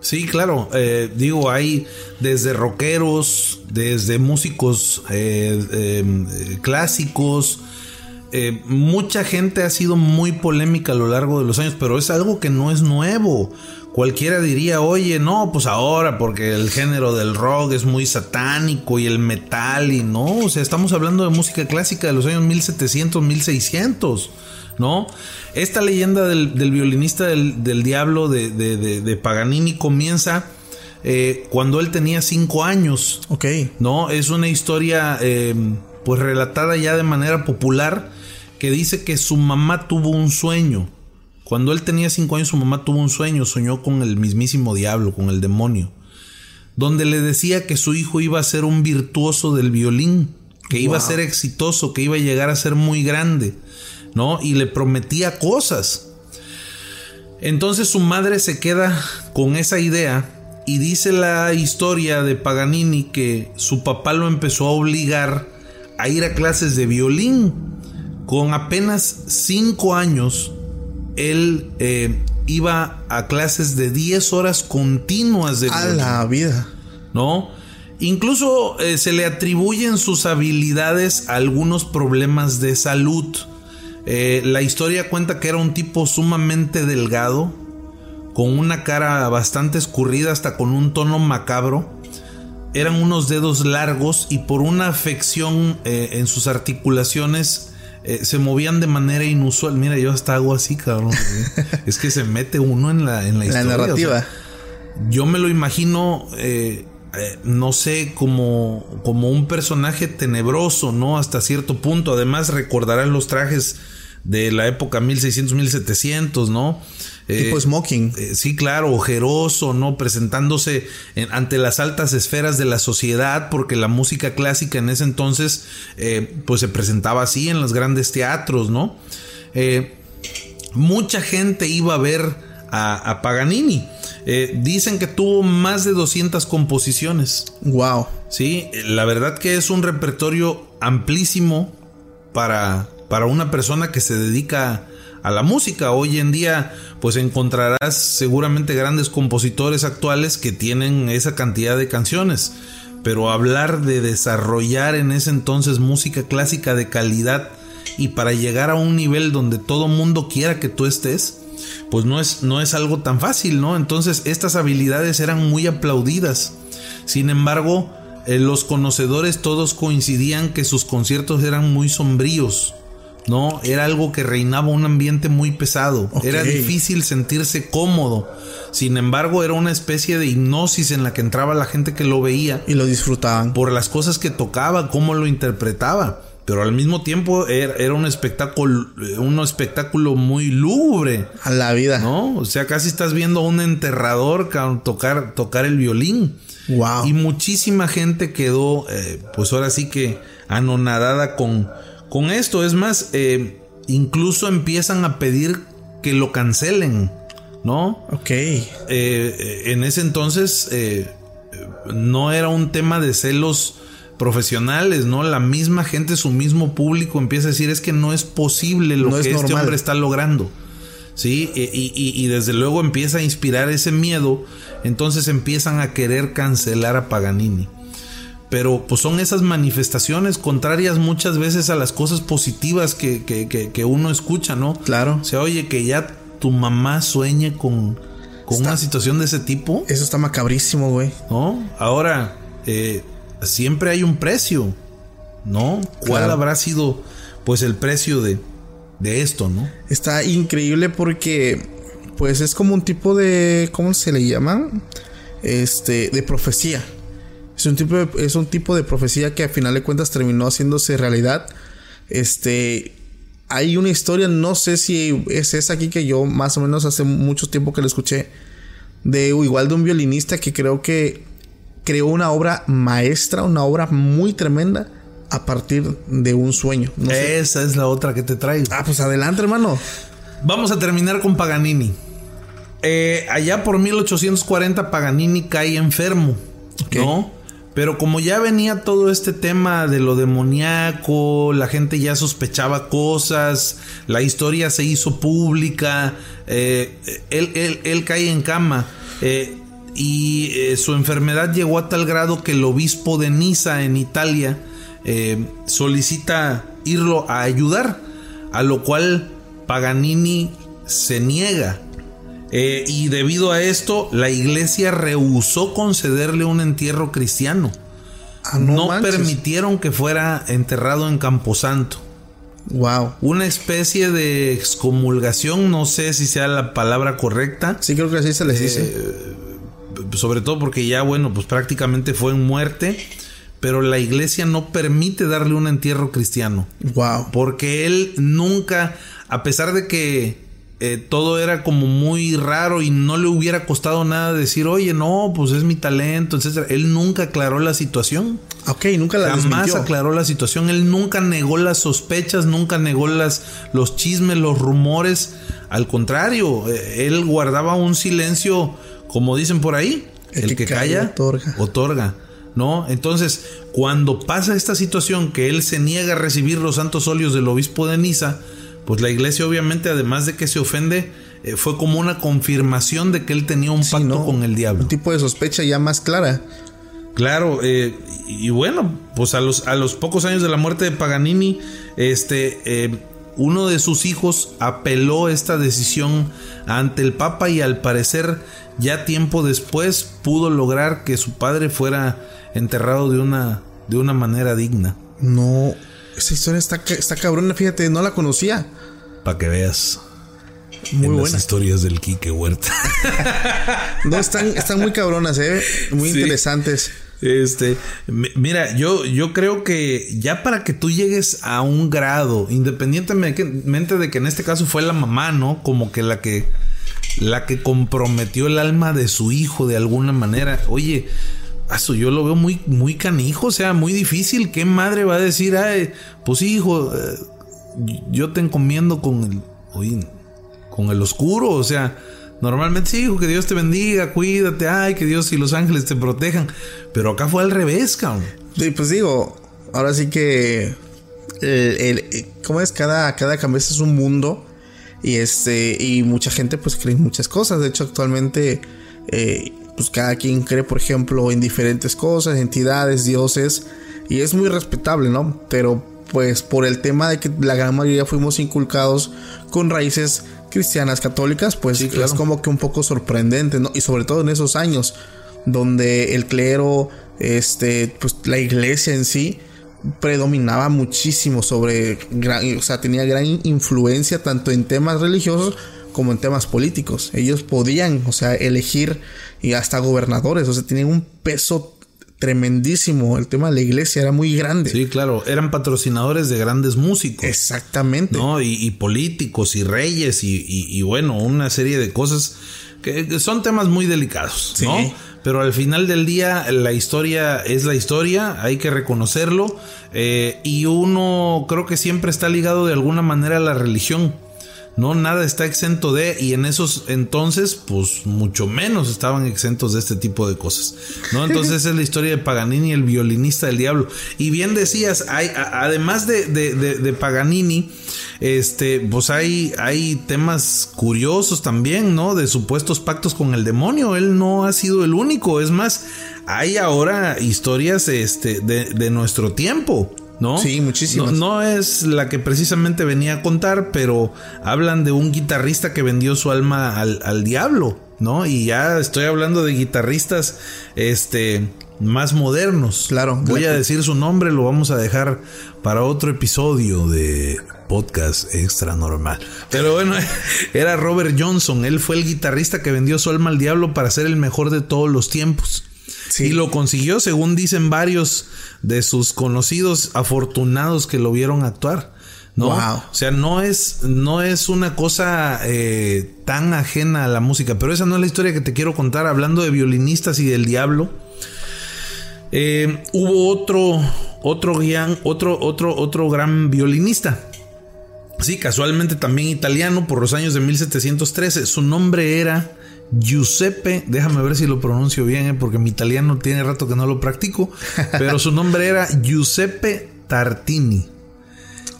Sí, claro. Eh, digo, hay desde rockeros, desde músicos eh, eh, clásicos. mucha gente ha sido muy polémica a lo largo de los años, pero es algo que no es nuevo. Cualquiera diría, oye, no, pues ahora, porque el género del rock es muy satánico y el metal y no, o sea, estamos hablando de música clásica de los años 1700, 1600. ¿No? Esta leyenda del, del violinista del, del diablo de, de- de- de Paganini comienza eh, cuando él tenía cinco años. Ok. ¿no? Es una historia eh, pues relatada ya de manera popular que dice que su mamá tuvo un sueño. Cuando él tenía cinco años su mamá tuvo un sueño, soñó con el mismísimo diablo, con el demonio, donde le decía que su hijo iba a ser un virtuoso del violín, que iba a ser exitoso, que iba a llegar a ser muy grande, ¿no? Y le prometía cosas. Entonces su madre se queda con esa idea y dice la historia de Paganini que su papá lo empezó a obligar a ir a clases de violín. Con apenas 5 años, él eh, iba a clases de 10 horas continuas de A violín. la vida. ¿no? Incluso eh, se le atribuyen sus habilidades a algunos problemas de salud. Eh, la historia cuenta que era un tipo sumamente delgado, con una cara bastante escurrida, hasta con un tono macabro. Eran unos dedos largos y por una afección eh, en sus articulaciones eh, se movían de manera inusual. Mira, yo hasta hago así, cabrón. es que se mete uno en la, en la La historia. o sea, narrativa. yo me lo imagino, eh, eh, no sé, como, como un personaje tenebroso, ¿no? Hasta cierto punto. Además, recordarán los trajes de la época 1600-1700, ¿no? Eh, tipo smoking. eh, sí, claro, ojeroso, ¿no? Presentándose en- ante las altas esferas de la sociedad, porque la música clásica en ese entonces, eh, pues se presentaba así en los grandes teatros, ¿no? Mucha gente iba a ver a, a Paganini. Dicen que tuvo más de 200 composiciones. Wow. Sí, la verdad que es un repertorio amplísimo para, para una persona que se dedica a la música. Hoy en día, pues encontrarás seguramente grandes compositores actuales que tienen esa cantidad de canciones. Pero hablar de desarrollar en ese entonces música clásica de calidad y para llegar a un nivel donde todo mundo quiera que tú estés, pues no es, no es algo tan fácil, ¿no? Entonces estas habilidades eran muy aplaudidas. Sin embargo, eh, los conocedores todos coincidían que sus conciertos eran muy sombríos, ¿no? Era algo que reinaba un ambiente muy pesado, era difícil sentirse cómodo. Sin embargo, era una especie de hipnosis en la que entraba la gente que lo veía Y lo disfrutaban. por las cosas que tocaba, cómo lo interpretaba. Pero al mismo tiempo era, era un espectáculo, un espectáculo muy lúgubre, A la vida. ¿no? O sea, casi estás viendo a un enterrador tocar el violín. Wow. Y muchísima gente quedó, eh, pues ahora sí que anonadada con, con esto. Es más, eh, incluso empiezan a pedir que lo cancelen, ¿no? Ok. Eh, en ese entonces eh, no era un tema de celos profesionales, ¿no? La misma gente, su mismo público empieza a decir es que no es posible lo No que es este normal. hombre está logrando. Sí, y, y- y desde luego empieza a inspirar ese miedo, entonces empiezan a querer cancelar a Paganini. Pero pues son esas manifestaciones contrarias muchas veces a las cosas positivas que, que- que- que uno escucha, ¿no? Claro. O sea, oye, que ya tu mamá sueñe con, con Está- una situación de ese tipo, Eso está macabrísimo, güey. ¿no? Ahora, eh, siempre hay un precio, ¿no? ¿Cuál Claro. habrá sido pues el precio de, de esto, ¿no? Está increíble porque, pues es como un tipo de, ¿cómo se le llama? Este, de profecía. Es un tipo de, es un tipo de profecía que a final de cuentas terminó haciéndose realidad. Este, hay una historia, no sé si es esa aquí que yo más o menos hace mucho tiempo que la escuché, de igual de un violinista que creo que creó una obra maestra, una obra muy tremenda a partir de un sueño. No sé. Esa es la otra que te traigo. Ah, pues adelante, hermano. Vamos a terminar con Paganini. Eh, allá por 1840 Paganini cae enfermo. ¿no? Pero como ya venía todo este tema de lo demoníaco, la gente ya sospechaba cosas, la historia se hizo pública, eh, él, él- él cae en cama eh, y eh, su enfermedad llegó a tal grado que el obispo de Niza en Italia solicita irlo a ayudar, a lo cual Paganini se niega. Eh, y debido a esto, la iglesia rehusó concederle un entierro cristiano. Ah, no permitieron que fuera enterrado en Camposanto. Wow. Una especie de excomulgación, no sé si sea la palabra correcta, Sí, creo que así se les dice. sobre todo porque ya, bueno, pues prácticamente fue en muerte, pero la iglesia no permite darle un entierro cristiano. wow. Porque él nunca, a pesar de que eh, todo era como muy raro y no le hubiera costado nada decir, oye, no, pues es mi talento, etcétera. Él nunca aclaró la situación. Ok, nunca la Jamás desmintió. aclaró la situación. Él nunca negó las sospechas, nunca negó las, los chismes, los rumores. Al contrario, eh, él guardaba un silencio, como dicen por ahí. El, que, calla, otorga. otorga. ¿No? Entonces, cuando pasa esta situación que él se niega a recibir los santos óleos del obispo de Niza, pues la iglesia obviamente, además de que se ofende, eh, fue como una confirmación de que él tenía un Sí, pacto ¿no? con el diablo. Un tipo de sospecha ya más clara. Claro, eh, y, y bueno, pues a los, a los pocos años de la muerte de Paganini, este, eh, uno de sus hijos apeló esta decisión ante el Papa y al parecer ya tiempo después pudo lograr que su padre fuera enterrado de una, de una manera digna. No, esa historia está, está cabrona, fíjate, no la conocía. Para que veas Muy en las historias del Quique Huerta. No, están, están muy cabronas, eh. Muy Sí. interesantes. Este, mi- mira, yo, yo creo que ya para que tú llegues a un grado, independientemente de que en este caso fue la mamá, ¿no? Como que la que la que comprometió el alma de su hijo de alguna manera. Oye, yo lo veo muy, muy canijo, o sea, muy difícil. ¿Qué madre va a decir, ay, pues hijo, eh, yo te encomiendo con el, oye, con el oscuro, o sea, normalmente sí, hijo, que Dios te bendiga, cuídate, ay, que Dios y los ángeles te protejan, pero acá fue al revés, cabrón. Y pues digo, ahora sí que. El, ¿Cómo es? Cada, cada cabeza es un mundo. Y este. Y mucha gente pues cree muchas cosas. De hecho, actualmente. eh, pues cada quien cree, por ejemplo, en diferentes cosas, entidades, dioses. Y es muy respetable, ¿no? Pero pues por el tema de que la gran mayoría fuimos inculcados con raíces cristianas católicas, pues Sí, claro. es como que un poco sorprendente, ¿no? Y sobre todo en esos años donde el clero, este, pues la iglesia en sí predominaba muchísimo sobre, gran- o sea, tenía gran influencia tanto en temas religiosos como en temas políticos. Ellos podían, o sea, elegir y hasta gobernadores, o sea, tenían un peso tremendísimo. El tema de la iglesia era muy grande. Sí, claro, eran patrocinadores de grandes músicos. Exactamente. ¿no? Y, y políticos y reyes y, y- y, bueno, una serie de cosas que, son temas muy delicados, ¿no? Sí. Pero al final del día la historia es la historia, hay que reconocerlo eh, y uno creo que siempre está ligado de alguna manera a la religión. No, nada está exento de, y en esos entonces, pues mucho menos estaban exentos de este tipo de cosas. ¿No? Entonces esa es la historia de Paganini, el violinista del diablo. Y bien decías, hay, a- además de, de- de- de Paganini, este, pues hay, hay temas curiosos también, ¿no? De supuestos pactos con el demonio. Él no ha sido el único. Es más, hay ahora historias este, de, de nuestro tiempo. ¿No? Sí, muchísimas. No, no es la que precisamente venía a contar, pero hablan de un guitarrista que vendió su alma al, al diablo, ¿no? Y ya estoy hablando de guitarristas, este, más modernos. Claro. Voy a decir su nombre, lo vamos a dejar para otro episodio de podcast extra normal. Pero bueno, era Robert Johnson. Él fue el guitarrista que vendió su alma al diablo para ser el mejor de todos los tiempos. Sí. Y lo consiguió, según dicen varios de sus conocidos afortunados que lo vieron actuar. ¿no? Wow. O sea, no es, no es una cosa eh, tan ajena a la música. Pero esa no es la historia que te quiero contar. Hablando de violinistas y del diablo. Eh, hubo otro, otro, guián, otro, otro, otro gran violinista. Sí, casualmente también italiano por los años de 1713. Su nombre era Giuseppe, déjame ver si lo pronuncio bien, eh, porque mi italiano tiene rato que no lo practico, pero su nombre era Giuseppe Tartini.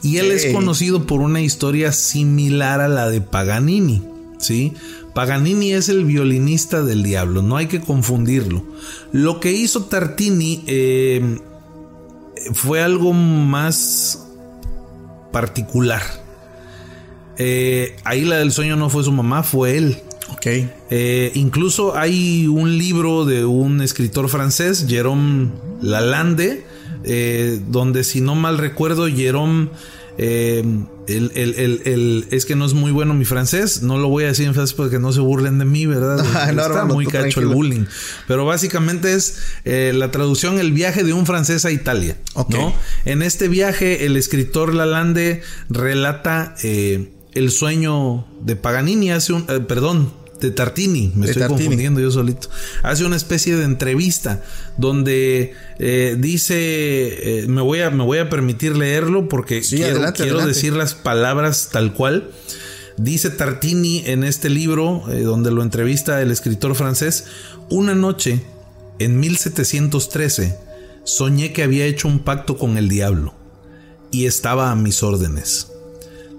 Y él es conocido por una historia similar a la de Paganini, ¿sí? Paganini es el violinista del diablo, no hay que confundirlo. Lo que hizo Tartini eh, fue algo más particular. Eh, ahí la del sueño no fue su mamá, fue él. Ok. Eh, incluso hay un libro de un escritor francés, Jérôme Lalande, eh, donde si no mal recuerdo, Jérôme, eh, el, el- el- el- es que no es muy bueno mi francés, no lo voy a decir en francés para que no se burlen de mí, ¿verdad? No, Está muy cacho el bullying. Pero básicamente es eh, la traducción El viaje de un francés a Italia. Ok. ¿no? En este viaje, el escritor Lalande relata eh, el sueño de Paganini, hace un, eh, perdón, de Tartini, me De estoy Tartini. confundiendo yo solito. Hace una especie de entrevista donde eh, dice, eh, me, voy a, me voy a permitir leerlo porque Sí, quiero, adelante, quiero adelante. decir las palabras tal cual. Dice Tartini en este libro, eh, donde lo entrevista el escritor francés, una noche, en 1713, soñé que había hecho un pacto con el diablo y estaba a mis órdenes.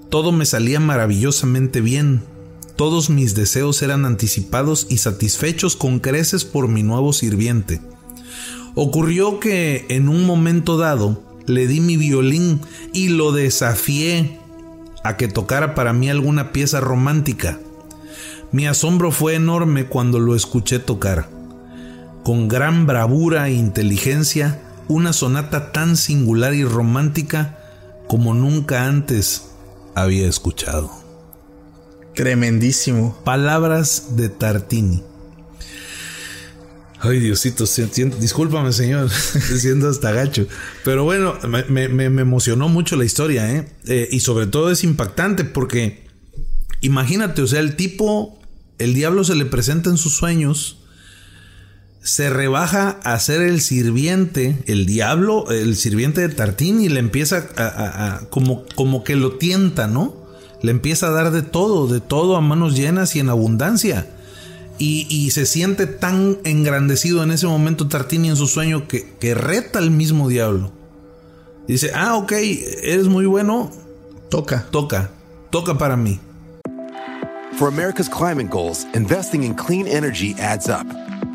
Todo me salía maravillosamente bien. Todos mis deseos eran anticipados y satisfechos con creces por mi nuevo sirviente. Ocurrió que en un momento dado le di mi violín y lo desafié a que tocara para mí alguna pieza romántica. Mi asombro fue enorme cuando lo escuché tocar. Con gran bravura e inteligencia, una sonata tan singular y romántica como nunca antes había escuchado. Tremendísimo. Palabras de Tartini. Ay, Diosito, discúlpame, señor, siendo hasta gacho. Pero bueno, me, me- me- me emocionó mucho la historia, ¿eh? Eh, Y sobre todo es impactante porque, imagínate, o sea, el tipo, el diablo se le presenta en sus sueños, se rebaja a ser el sirviente, el diablo, el sirviente de Tartini, y le empieza a, a- a- como, como que lo tienta, ¿no? Le empieza a dar de todo, de todo a manos llenas y en abundancia. Y, y se siente tan engrandecido en ese momento Tartini en su sueño que, que reta al mismo diablo. Dice, ah, ok, eres muy bueno, Toca. toca, toca para mí. For America's climate goals, investing in clean energy adds up.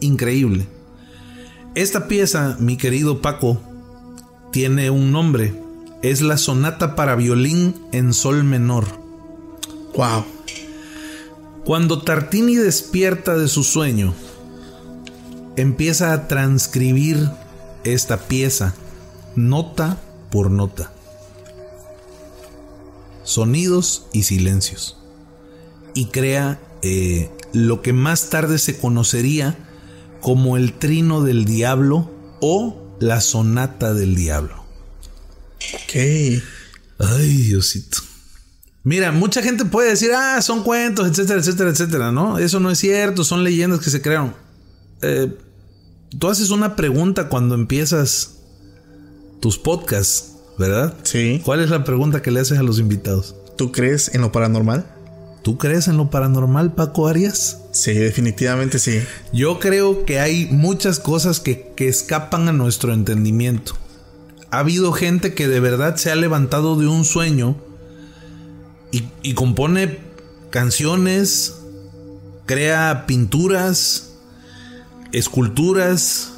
increíble. Esta pieza, mi querido Paco, tiene un nombre. Es la sonata para violín en sol menor. Wow. Cuando Tartini despierta de su sueño, empieza a transcribir esta pieza, nota por nota. Sonidos y silencios. Y crea eh, lo que más tarde se conocería como el trino del diablo o La Sonata del Diablo. Ok. Ay, Diosito. Mira, mucha gente puede decir, ah, son cuentos, etcétera, etcétera, etcétera, ¿no? Eso no es cierto, son leyendas que se crearon. Eh, tú haces una pregunta cuando empiezas tus podcasts, ¿verdad? Sí. ¿Cuál es la pregunta que le haces a los invitados? ¿Tú crees en lo paranormal? ¿Tú crees en lo paranormal, Paco Arias? Sí, definitivamente sí. Yo creo que hay muchas cosas que, que escapan a nuestro entendimiento. Ha habido gente que de verdad se ha levantado de un sueño y, y compone canciones, crea pinturas, esculturas,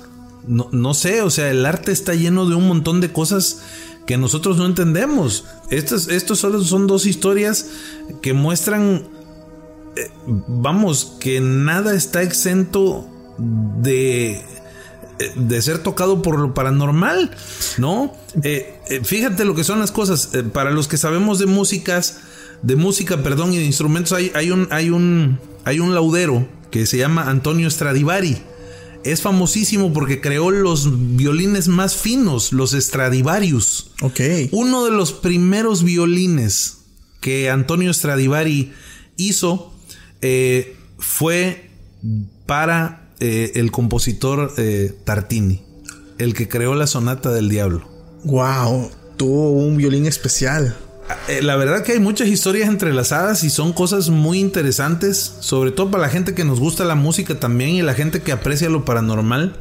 no, no sé, o sea, el arte está lleno de un montón de cosas que nosotros no entendemos. Estos, estos solo son dos historias que muestran, eh, vamos, que nada está exento de, eh, de ser tocado por lo paranormal, ¿no? Eh, fíjate lo que son las cosas. Para los que sabemos de músicas, de música, perdón, y de instrumentos, hay, hay un, hay un, hay un laudero que se llama Antonio Stradivari. Es famosísimo porque creó los violines más finos, los Stradivarius. Ok. Uno de los primeros violines que Antonio Stradivari hizo eh, fue para eh, el compositor eh, Tartini, el que creó la Sonata del Diablo. Wow. Tuvo un violín especial. Eh, la verdad que hay muchas historias entrelazadas y son cosas muy interesantes, sobre todo para la gente que nos gusta la música también y la gente que aprecia lo paranormal.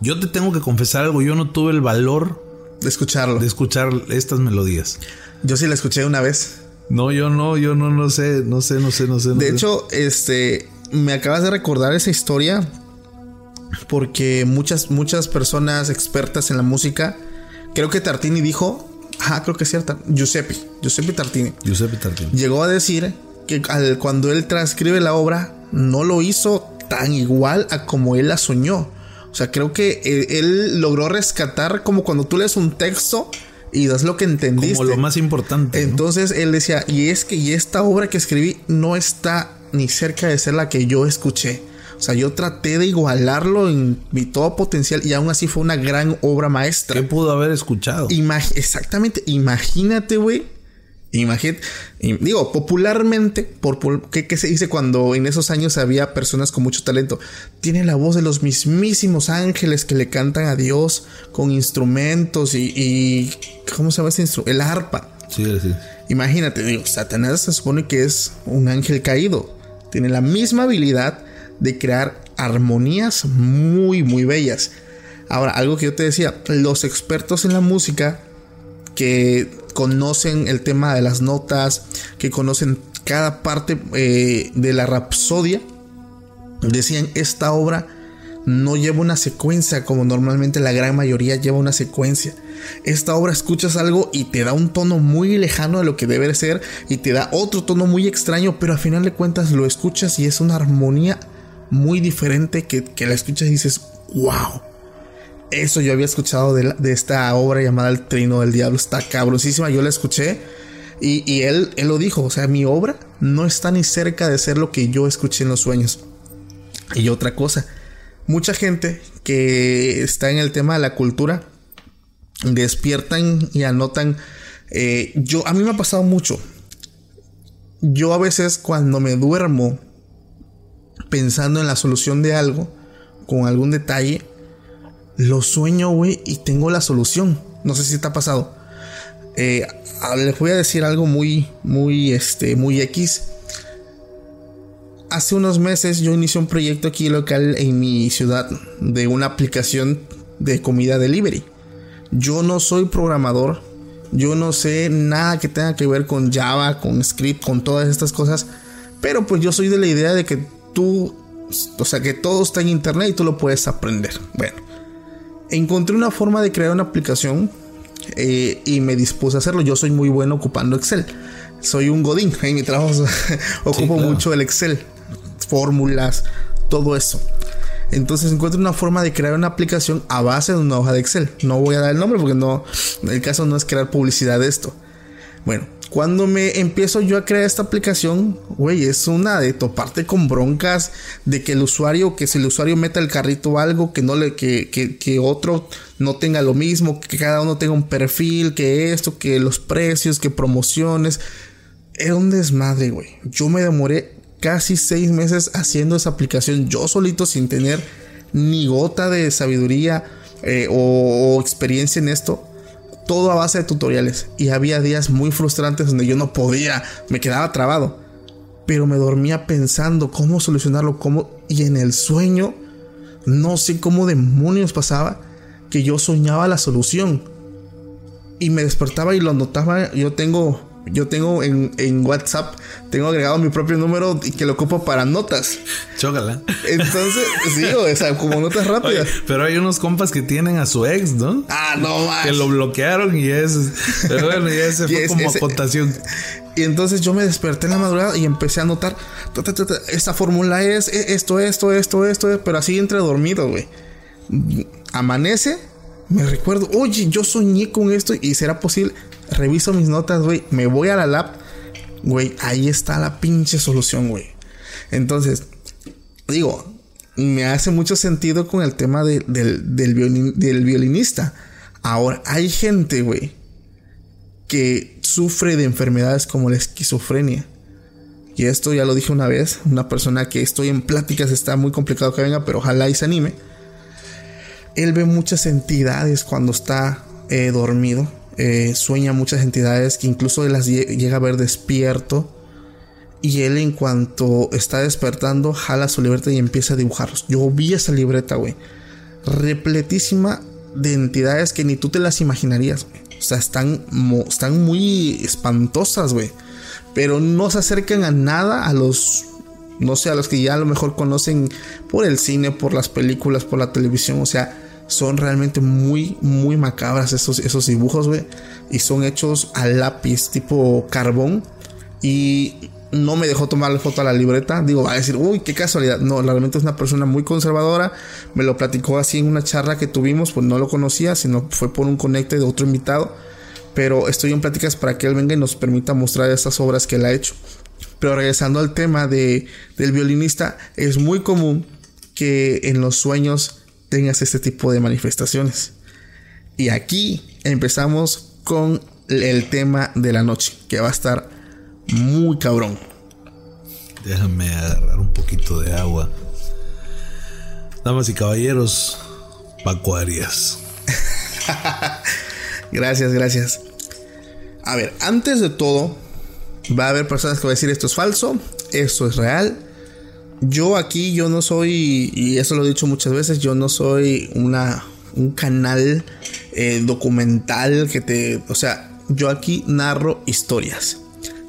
Yo te tengo que confesar algo, yo no tuve el valor De escucharlo. de escuchar estas melodías. Yo sí la escuché una vez. No, yo no, yo no, no sé, no sé, no sé, no sé. no De sé. hecho, este, me acabas de recordar esa historia porque muchas, muchas personas expertas en la música, creo que Tartini dijo, ah, creo que es cierta, Giuseppe, Giuseppe Tartini, Giuseppe Tartini. llegó a decir que al- cuando él transcribe la obra, no lo hizo tan igual a como él la soñó. O sea, creo que él, él logró rescatar como cuando tú lees un texto y das lo que entendiste. Como lo más importante. ¿no? Entonces él decía, y es que y esta obra que escribí no está ni cerca de ser la que yo escuché. O sea, yo traté de igualarlo en mi todo potencial y aún así fue una gran obra maestra. ¿Qué pudo haber escuchado? Imag- exactamente, imagínate, güey. Imagínate, digo, popularmente, por, por- ¿qué, qué se dice cuando en esos años había personas con mucho talento? Tiene la voz de los mismísimos ángeles que le cantan a Dios con instrumentos y, y ¿cómo se llama ese instrumento? El arpa. Sí, sí. Imagínate, digo, Satanás se supone que es un ángel caído. Tiene la misma habilidad de crear armonías muy, muy bellas. Ahora, algo que yo te decía, los expertos en la música que conocen el tema de las notas, que conocen cada parte eh, de la rapsodia, decían, esta obra no lleva una secuencia como normalmente la gran mayoría lleva una secuencia. Esta obra escuchas algo y te da un tono muy lejano de lo que debe ser y te da otro tono muy extraño, pero al final de cuentas lo escuchas y es una armonía muy diferente que, que la escuchas y dices, wow. Eso yo había escuchado de, de esta obra llamada El Trino del Diablo. Está cabrosísima. Yo la escuché y, y él, él lo dijo. O sea, mi obra no está ni cerca de ser lo que yo escuché en los sueños. Y otra cosa, mucha gente que está en el tema de la cultura despiertan y anotan. eh, yo a mí me ha pasado mucho. Yo a veces cuando me duermo pensando en la solución de algo, con algún detalle, lo sueño, güey, y tengo la solución. No sé si te ha pasado. Eh, les voy a decir algo muy, muy, este, muy X. Hace unos meses yo inicié un proyecto aquí local en mi ciudad de una aplicación de comida delivery. Yo no soy programador. Yo no sé nada que tenga que ver con Java, con script, con todas estas cosas. Pero pues yo soy de la idea de que tú, o sea, que todo está en internet y tú lo puedes aprender. Bueno, encontré una forma de crear una aplicación eh, y me dispuse a hacerlo. Yo soy muy bueno ocupando Excel. Soy un godín en mi trabajo. Ocupo claro. mucho el Excel, fórmulas, todo eso. Entonces encuentro una forma de crear una aplicación a base de una hoja de Excel. No voy a dar el nombre porque no, el caso no es crear publicidad de esto. Bueno, Cuando me empiezo yo a crear esta aplicación, güey, es una de toparte con broncas de que el usuario, que si el usuario meta el carrito o algo, que no le, que, que, que otro no tenga lo mismo, que cada uno tenga un perfil, que esto, que los precios, que promociones. Era un desmadre, güey. Yo me demoré casi seis meses haciendo esa aplicación yo solito sin tener ni gota de sabiduría eh, o, o experiencia en esto todo a base de tutoriales. Y había días muy frustrantes donde yo no podía, me quedaba trabado, pero me dormía pensando cómo solucionarlo, cómo y en el sueño no sé cómo demonios pasaba que yo soñaba la solución. Y me despertaba y lo notaba, yo tengo yo tengo en, en, WhatsApp, tengo agregado mi propio número y que lo ocupo para notas. Chócala. Entonces, sí, o sea, como notas rápidas. Oye, pero hay unos compas que tienen a su ex, ¿no? Ah, no más. Que lo bloquearon y es. Pero bueno, ya ese fue es, como ese, aportación. Y entonces yo me desperté en la madrugada y empecé a anotar. Ta, ta, ta, esta fórmula es esto, esto, esto, esto, pero así entre dormido, güey. Amanece, me recuerdo, oye, yo soñé con esto y será posible reviso mis notas, güey, me voy a la lab, güey, ahí está la pinche solución, güey. Entonces, digo, me hace mucho sentido con el tema de, del, del, del violinista. Ahora, hay gente, güey, que sufre de enfermedades como la esquizofrenia. Y esto ya lo dije una vez, una persona que estoy en pláticas, está muy complicado que venga, pero ojalá y se anime. Él ve muchas entidades cuando está eh, dormido eh, sueña muchas entidades que incluso las llega a ver despierto. Y él en cuanto está despertando, jala su libreta y empieza a dibujarlos. Yo vi esa libreta, güey. Repletísima de entidades que ni tú te las imaginarías. O sea, están, están muy espantosas, güey. Pero no se acercan a nada a los... No sé, a los que ya a lo mejor conocen por el cine, por las películas, por la televisión. O sea, son realmente muy, muy macabras esos, esos dibujos, güey. Y son hechos a lápiz, tipo carbón. Y no me dejó tomar la foto a la libreta. Digo, va a decir, uy, qué casualidad. No, realmente es una persona muy conservadora. Me lo platicó así en una charla que tuvimos, pues no lo conocía, sino fue por un conecte de otro invitado. Pero estoy en pláticas para que él venga y nos permita mostrar estas obras que él ha hecho. Pero regresando al tema de, del violinista, es muy común que en los sueños tengas este tipo de manifestaciones. Y aquí empezamos con el tema de la noche, que va a estar muy cabrón. Déjame agarrar un poquito de agua. Damas y caballeros, Paco Arias. gracias, gracias. A ver, antes de todo, va a haber personas que van a decir esto es falso, esto es real yo aquí, yo no soy, y eso lo he dicho muchas veces, yo no soy una, un canal eh, documental que te, o sea, yo aquí narro historias.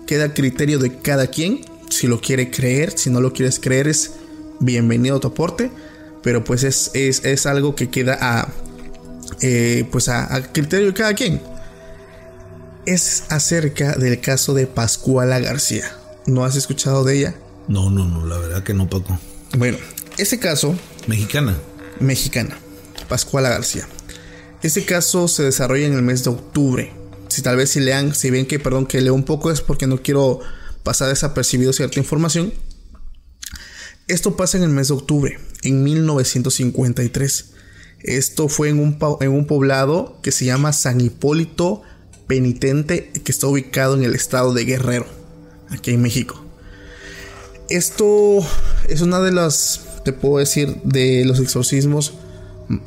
Queda a criterio de cada quien, si lo quiere creer, si no lo quieres creer es bienvenido a tu aporte, pero pues es, es, es algo que queda a, eh, pues a, a criterio de cada quien. Es acerca del caso de Pascuala García. ¿No has escuchado de ella? No, no, no, la verdad que no, Paco. Bueno, ese caso. Mexicana. Mexicana. Pascuala García. Ese caso se desarrolla en el mes de octubre. Si tal vez si lean, si ven que, perdón, que leo un poco es porque no quiero pasar desapercibido cierta información. Esto pasa en el mes de octubre, en 1953. Esto fue en un, en un poblado que se llama San Hipólito Penitente, que está ubicado en el estado de Guerrero, aquí en México esto es una de las, te puedo decir, de los exorcismos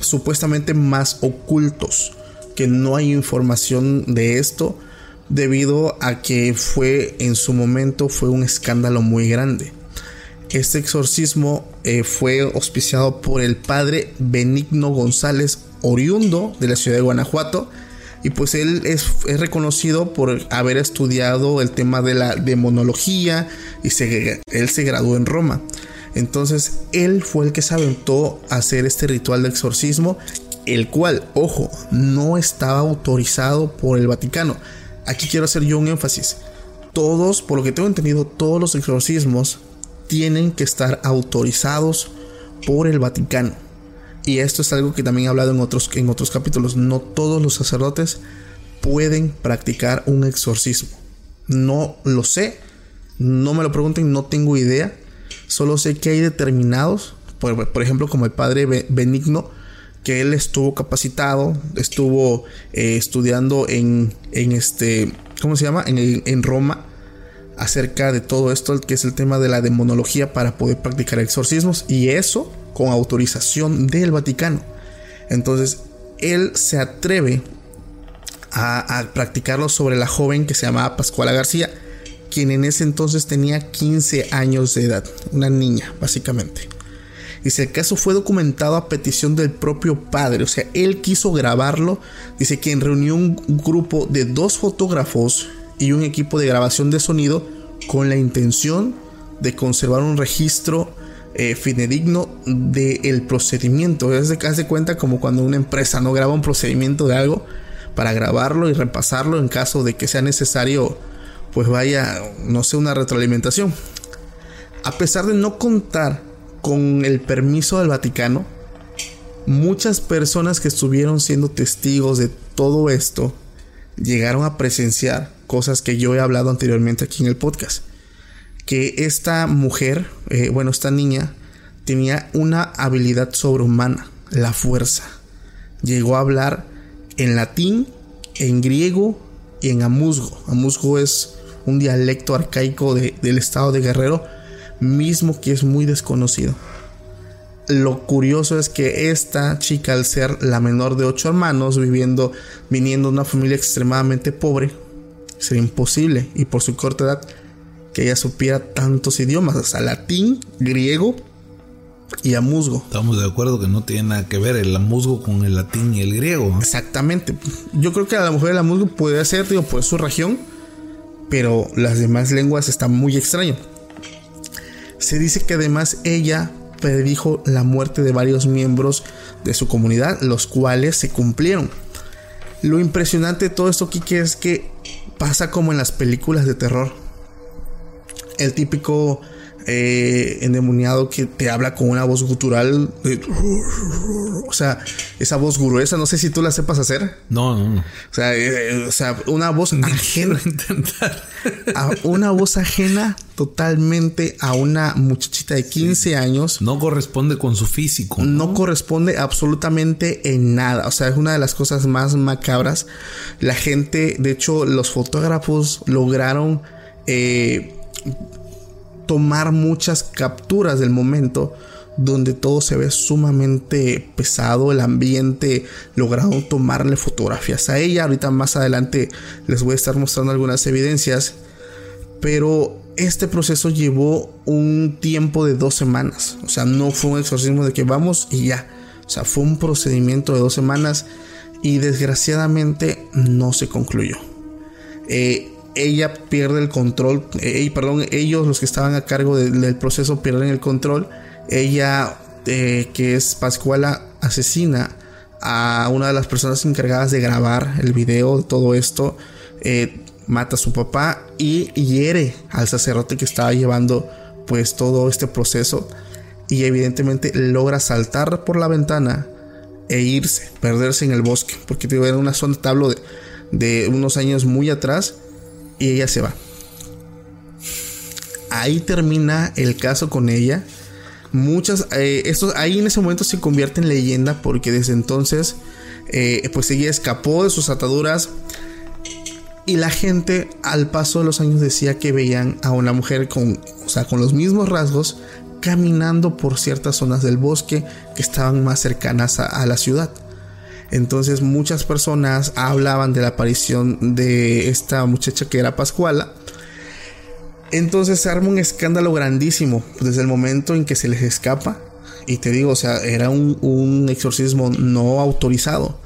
supuestamente más ocultos, que no hay información de esto debido a que fue en su momento fue un escándalo muy grande. Este exorcismo eh, fue auspiciado por el padre Benigno González, oriundo de la ciudad de Guanajuato, y pues él es, reconocido por haber estudiado el tema de la demonología y se, él se graduó en Roma. Entonces él fue el que se aventó a hacer este ritual de exorcismo, el cual, ojo, no estaba autorizado por el Vaticano. Aquí quiero hacer yo un énfasis. Todos, por lo que tengo entendido, todos los exorcismos tienen que estar autorizados por el Vaticano. Y esto es algo que también he hablado en otros, en otros capítulos. No todos los sacerdotes pueden practicar un exorcismo. No lo sé. No me lo pregunten, no tengo idea. Solo sé que hay determinados, por, ejemplo, como el padre Benigno, que él estuvo capacitado, estuvo eh, estudiando en, en, este, ¿cómo se llama? En, en, Roma acerca de todo esto, que es el tema de la demonología para poder practicar exorcismos y eso con autorización del Vaticano. Entonces, él se atreve a, practicarlo sobre la joven que se llamaba Pascuala García, quien en ese entonces tenía 15 años de edad, una niña, básicamente. Dice, el caso fue documentado a petición del propio padre, o sea, él quiso grabarlo. Dice, quien reunió un grupo de dos fotógrafos y un equipo de grabación de sonido con la intención de conservar un registro eh, fidedigno del procedimiento. Es de, de cuenta como cuando una empresa no graba un procedimiento de algo para grabarlo y repasarlo en caso de que sea necesario, pues vaya, no sé, una retroalimentación. A pesar de no contar con el permiso del Vaticano, muchas personas que estuvieron siendo testigos de todo esto llegaron a presenciar cosas que yo he hablado anteriormente aquí en el podcast. Que esta mujer, eh, bueno, esta niña, tenía una habilidad sobrehumana, la fuerza. Llegó a hablar en latín, en griego y en amuzgo. Amuzgo es un dialecto arcaico del estado de Guerrero mismo que es muy desconocido. Lo curioso es que esta chica, al ser la menor de ocho hermanos, viviendo, viniendo de una familia extremadamente pobre, sería imposible, y por su corta edad, que ella supiera tantos idiomas, sea, latín, griego y amuzgo. Estamos de acuerdo que no tiene nada que ver el amuzgo con el latín y el griego. Exactamente. Yo creo que a la mujer el amuzgo puede ser, digo, por su región, pero las demás lenguas están muy extrañas. Se dice que además ella predijo la muerte de varios miembros de su comunidad, los cuales se cumplieron. Lo impresionante de todo esto, Kike, es que pasa como en las películas de terror. El típico eh, endemoniado que te habla con una voz gutural. o sea, esa voz gruesa, no sé si tú la sepas hacer. No, no, no. O sea, eh, o sea una voz ajena. a una voz ajena totalmente a una muchachita de 15 años. No corresponde con su físico. ¿no? corresponde absolutamente en nada. O sea, es una de las cosas más macabras. La gente, de hecho, los fotógrafos lograron eh, tomar muchas capturas del momento donde todo se ve sumamente pesado, el ambiente, lograron tomarle fotografías a ella. Ahorita más adelante les voy a estar mostrando algunas evidencias, pero este proceso llevó un tiempo de dos semanas, o sea, no fue un exorcismo de que vamos y ya, o sea, fue un procedimiento de dos semanas y desgraciadamente no se concluyó. Eh, ella pierde el control, perdón, ellos los que estaban a cargo del proceso pierden el control, ella eh, que es Pascuala asesina a una de las personas encargadas de grabar el video de todo esto, eh, mata a su papá y hiere al sacerdote que estaba llevando pues todo este proceso. Y evidentemente logra saltar por la ventana e irse, perderse en el bosque, porque era una zona tablo de, de unos años muy atrás y ella se va. Ahí termina el caso con ella. Muchas, eh, ahí en ese momento se convierte en leyenda porque desde entonces, eh, pues ella escapó de sus ataduras y la gente al paso de los años decía que veían a una mujer con, o sea, con los mismos rasgos caminando por ciertas zonas del bosque que estaban más cercanas a la ciudad. Entonces muchas personas hablaban de la aparición de esta muchacha que era Pascuala. Entonces se arma un escándalo grandísimo desde el momento en que se les escapa. Y te digo, o sea, era un, exorcismo no autorizado.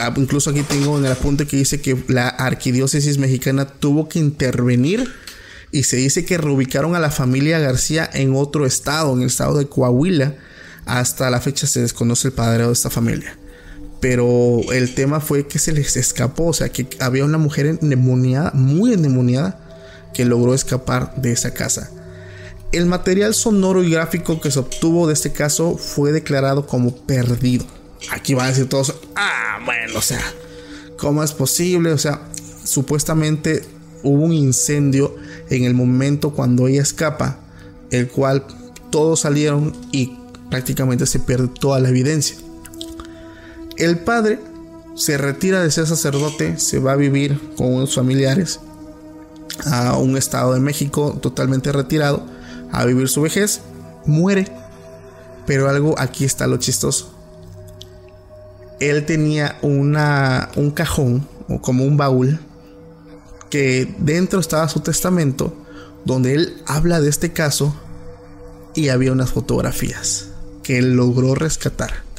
Ah, incluso aquí tengo en el apunte que dice que la arquidiócesis mexicana tuvo que intervenir y se dice que reubicaron a la familia García en otro estado, en el estado de Coahuila. Hasta la fecha se desconoce el padre de esta familia pero el tema fue que se les escapó, o sea, que había una mujer endemoniada, muy endemoniada, que logró escapar de esa casa. El material sonoro y gráfico que se obtuvo de este caso fue declarado como perdido. Aquí van a decir todos, ah, bueno, o sea, ¿cómo es posible? O sea, supuestamente hubo un incendio en el momento cuando ella escapa, el cual todos salieron y prácticamente se pierde toda la evidencia. El padre se retira de ser sacerdote, se va a vivir con unos familiares a un estado de México totalmente retirado a vivir su vejez, muere. Pero algo aquí está lo chistoso. Él tenía un cajón o como un baúl que dentro estaba su testamento donde él habla de este caso y había unas fotografías que él logró rescatar.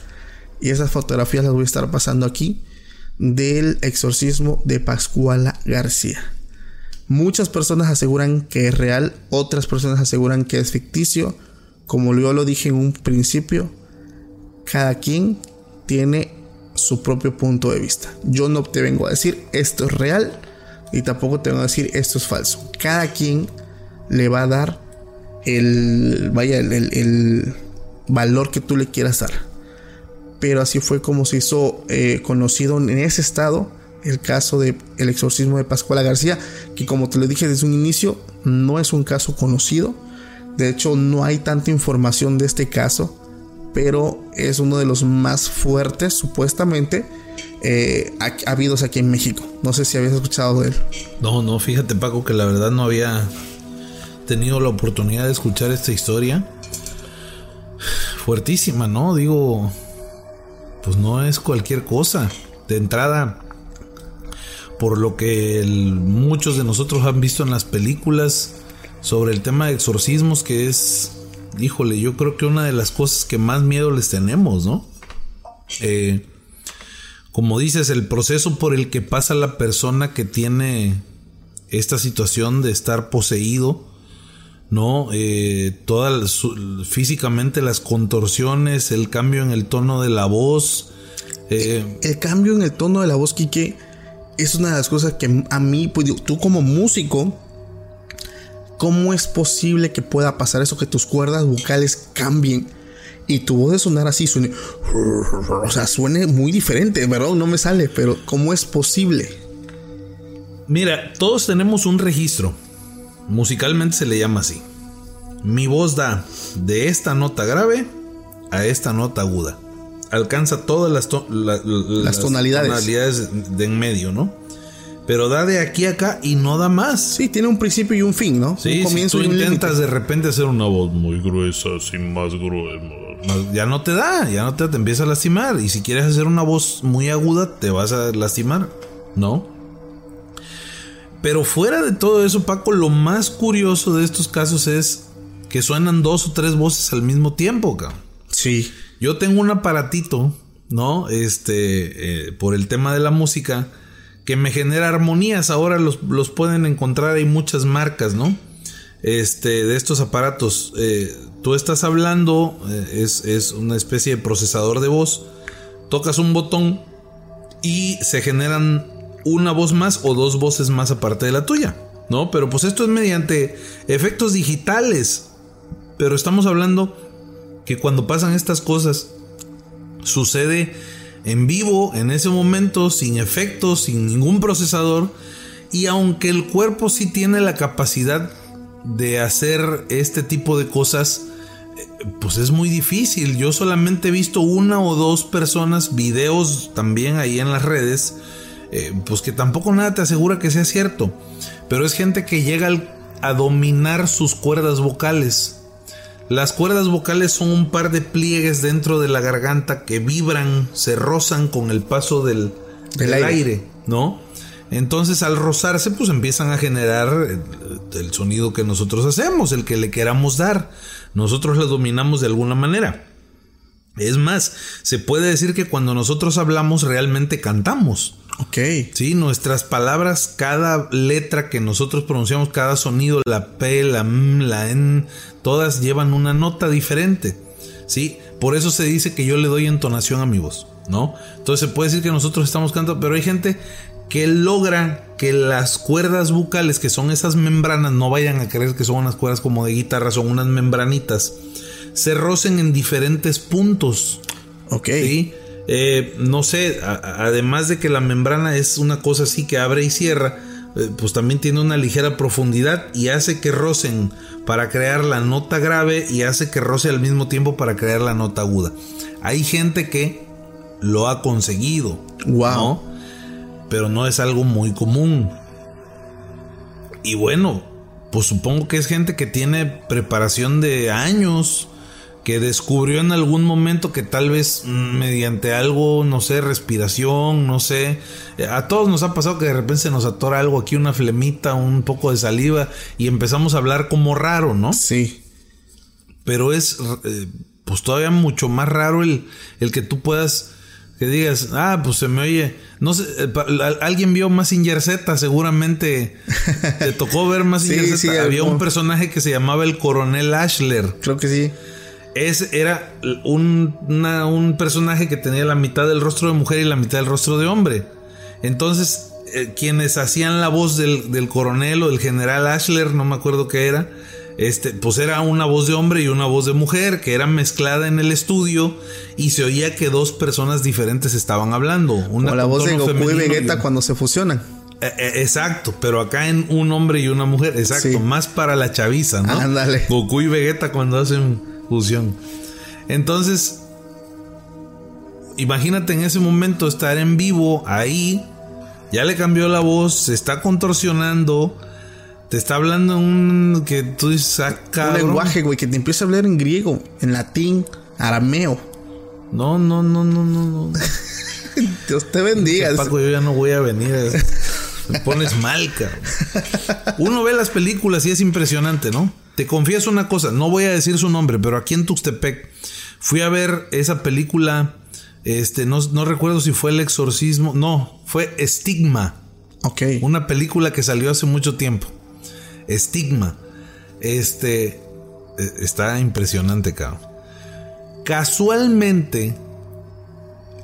Y esas fotografías las voy a estar pasando aquí del exorcismo de Pascuala García. Muchas personas aseguran que es real, otras personas aseguran que es ficticio. Como yo lo dije en un principio, cada quien tiene su propio punto de vista. Yo no te vengo a decir esto es real y tampoco te vengo a decir esto es falso. Cada quien le va a dar el, vaya, el, el valor que tú le quieras dar. Pero así fue como se hizo eh, conocido en ese estado el caso del el exorcismo de Pascuala García, que como te lo dije desde un inicio, no es un caso conocido. De hecho, no hay tanta información de este caso, pero es uno de los más fuertes, supuestamente, eh, habidos aquí en México. No sé si habías escuchado de él. No, no, fíjate Paco que la verdad no había tenido la oportunidad de escuchar esta historia. Fuertísima, ¿no? Digo, pues no es cualquier cosa. De entrada, por lo que muchos de nosotros han visto en las películas sobre el tema de exorcismos, que es, híjole, yo creo que una de las cosas que más miedo les tenemos, ¿no? Eh, como dices, el proceso por el que pasa la persona que tiene esta situación de estar poseído, ¿no? Eh, todas físicamente las contorsiones, el cambio en el tono de la voz. Eh, el cambio en el tono de la voz, Kike, es una de las cosas que a mí, pues, tú como músico, ¿cómo es posible que pueda pasar eso? Que tus cuerdas vocales cambien y tu voz de sonar así suene, o sea, suene muy diferente, ¿verdad? No me sale, pero ¿cómo es posible? Mira, todos tenemos un registro. Musicalmente se le llama así. Mi voz da de esta nota grave a esta nota aguda alcanza todas las, las, tonalidades. de en medio, ¿no? Pero da de aquí a acá y no da más. Sí, tiene un principio y un fin, ¿no? Sí, si tú intentas de repente hacer una voz muy gruesa, sin más gruesa, ya no te da, ya no te, te empieza a lastimar. Y si quieres hacer una voz muy aguda, te vas a lastimar, ¿no? Pero fuera de todo eso, Paco, lo más curioso de estos casos es que suenan dos o tres voces al mismo tiempo, cabrón. Sí. Yo tengo un aparatito, ¿no? Este, eh, por el tema de la música, que me genera armonías. Ahora los, pueden encontrar, hay muchas marcas, ¿no? Este, de estos aparatos. Eh, tú estás hablando, eh, es, es una especie de procesador de voz. Tocas un botón y se generan una voz más o dos voces más aparte de la tuya, ¿no? Pero pues esto es mediante efectos digitales. Pero estamos hablando que cuando pasan estas cosas sucede en vivo, en ese momento, sin efectos, sin ningún procesador. Y aunque el cuerpo sí tiene la capacidad de hacer este tipo de cosas, pues es muy difícil. Yo solamente he visto una o dos personas, videos también ahí en las redes, eh, pues que tampoco nada te asegura que sea cierto. Pero es gente que llega a dominar sus cuerdas vocales. Las cuerdas vocales son un par de pliegues dentro de la garganta que vibran, se rozan con el paso del, aire. ¿no? Entonces al rozarse pues empiezan a generar el, sonido que nosotros hacemos, el que le queramos dar. Nosotros lo dominamos de alguna manera. Es más, se puede decir que cuando nosotros hablamos realmente cantamos. Ok. Sí, nuestras palabras, cada letra que nosotros pronunciamos, cada sonido, la P, la M, la N, todas llevan una nota diferente. Sí, por eso se dice que yo le doy entonación a mi voz, ¿no? Entonces se puede decir que nosotros estamos cantando, pero hay gente que logra que las cuerdas bucales, que son esas membranas, no vayan a creer que son unas cuerdas como de guitarra, son unas membranitas, se rocen en diferentes puntos. Ok. ¿sí? Eh, no sé, además de que la membrana es una cosa así que abre y cierra, eh, pues también tiene una ligera profundidad y hace que rocen para crear la nota grave y hace que roce al mismo tiempo para crear la nota aguda. Hay gente que lo ha conseguido, Wow. ¿no? Pero no es algo muy común. Y bueno, pues supongo que es gente que tiene preparación de años, que descubrió en algún momento que tal vez mm, mediante algo, no sé, respiración, no sé, a todos nos ha pasado que de repente se nos atora algo aquí, una flemita, un poco de saliva y empezamos a hablar como raro, ¿no? Sí. pero es eh, pues todavía mucho más raro el, el que tú puedas que digas, ah, pues se me oye, no sé, eh, alguien vio Massinger Z, seguramente te tocó ver Massinger Sí, Z, sí, había un personaje que se llamaba el Coronel Ashler, Creo que sí. Es, era un, una- un personaje que tenía la mitad del rostro de mujer y la mitad del rostro de hombre, entonces eh, quienes hacían la voz del, del coronel o del general Ashler, no me acuerdo qué era, este, pues era una voz de hombre y una voz de mujer que era mezclada en el estudio y se oía que dos personas diferentes estaban hablando. Una Como la voz de Goku y Vegeta cuando se fusionan. Eh, eh, exacto, pero acá en un hombre y una mujer, exacto, Sí. más para la chaviza, ¿no? Ándale. Goku y Vegeta cuando hacen fusión. Entonces, imagínate en ese momento estar en vivo ahí, ya le cambió la voz, se está contorsionando, te está hablando un que tú dices, ah, Un lenguaje, güey, que te empieza a hablar en griego, en latín, arameo. No, no, no, no, no, no. Dios te bendiga. Paco, yo ya no voy a venir. Me pones mal, cabrón. Uno ve las películas y es impresionante, ¿no? Te confieso una cosa, no voy a decir su nombre, pero aquí en Tuxtepec fui a ver esa película. Este, no, no recuerdo si fue El Exorcismo. No, fue Estigma. Ok. Una película que salió hace mucho tiempo. Estigma. Este. eh, Está impresionante, cabrón. Casualmente.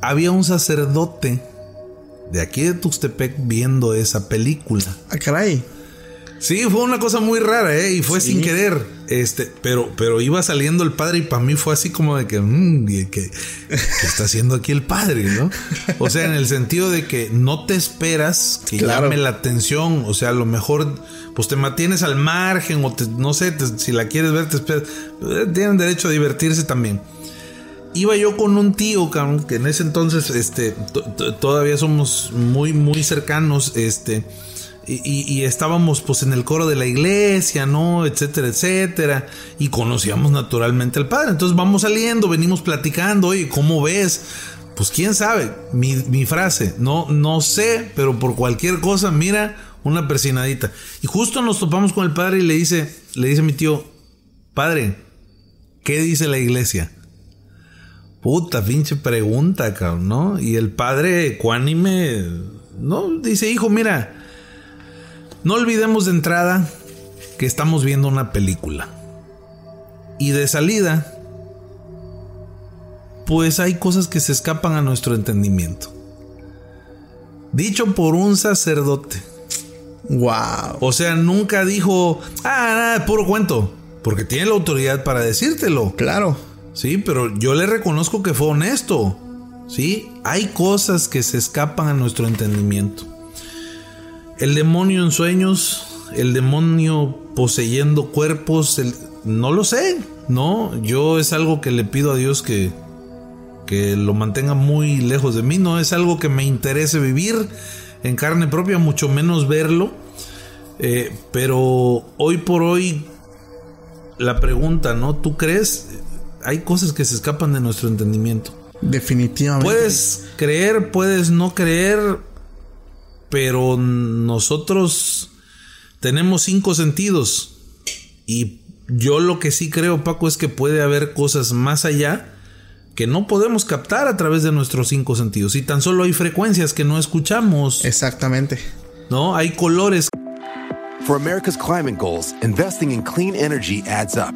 Había un sacerdote de aquí de Tuxtepec viendo esa película. Ah, caray. Sí, fue una cosa muy rara, ¿eh? Y fue Sí. sin querer. Este, pero, pero iba saliendo el padre y para mí fue así como de que, mm, que, ¿qué está haciendo aquí el padre, no? O sea, en el sentido de que no te esperas que Claro. llame la atención. O sea, a lo mejor, pues te mantienes al margen o te- no sé, te- si la quieres ver, te esperas. Eh, Tienen derecho a divertirse también. Iba yo con un tío, que en ese entonces, este, to- to- todavía somos muy, muy cercanos, este, y, estábamos pues en el coro de la iglesia, ¿no? Etcétera, etcétera, y conocíamos naturalmente al padre. Entonces vamos saliendo, venimos platicando, oye, ¿cómo ves? Pues quién sabe, mi, frase, no, no sé, pero por cualquier cosa, mira, una persinadita. Y justo nos topamos con el padre y le dice, le dice mi tío, padre, ¿qué dice la iglesia? Puta, pinche pregunta, cabrón, ¿no? Y el padre ecuánime, ¿no? Dice, hijo, mira, no olvidemos de entrada que estamos viendo una película. Y de salida, pues hay cosas que se escapan a nuestro entendimiento. Dicho por un sacerdote. Wow. O sea, nunca dijo, ah, nada, puro cuento. Porque tiene la autoridad para decírtelo. Claro. Sí, pero yo le reconozco que fue honesto. Sí, hay cosas que se escapan a nuestro entendimiento. El demonio en sueños, el demonio poseyendo cuerpos, no lo sé. No, yo es algo que le pido a Dios que, que lo mantenga muy lejos de mí. No es algo que me interese vivir en carne propia, mucho menos verlo. Eh, pero hoy por hoy, la pregunta, ¿no? ¿Tú crees? Hay cosas que se escapan de nuestro entendimiento. Definitivamente. Puedes creer, puedes no creer, pero nosotros tenemos cinco sentidos. Y yo lo que sí creo, Paco, es que puede haber cosas más allá que no podemos captar a través de nuestros cinco sentidos. Y tan solo hay frecuencias que no escuchamos. Exactamente. ¿No? Hay colores For America's climate goals, investing in clean energy adds up.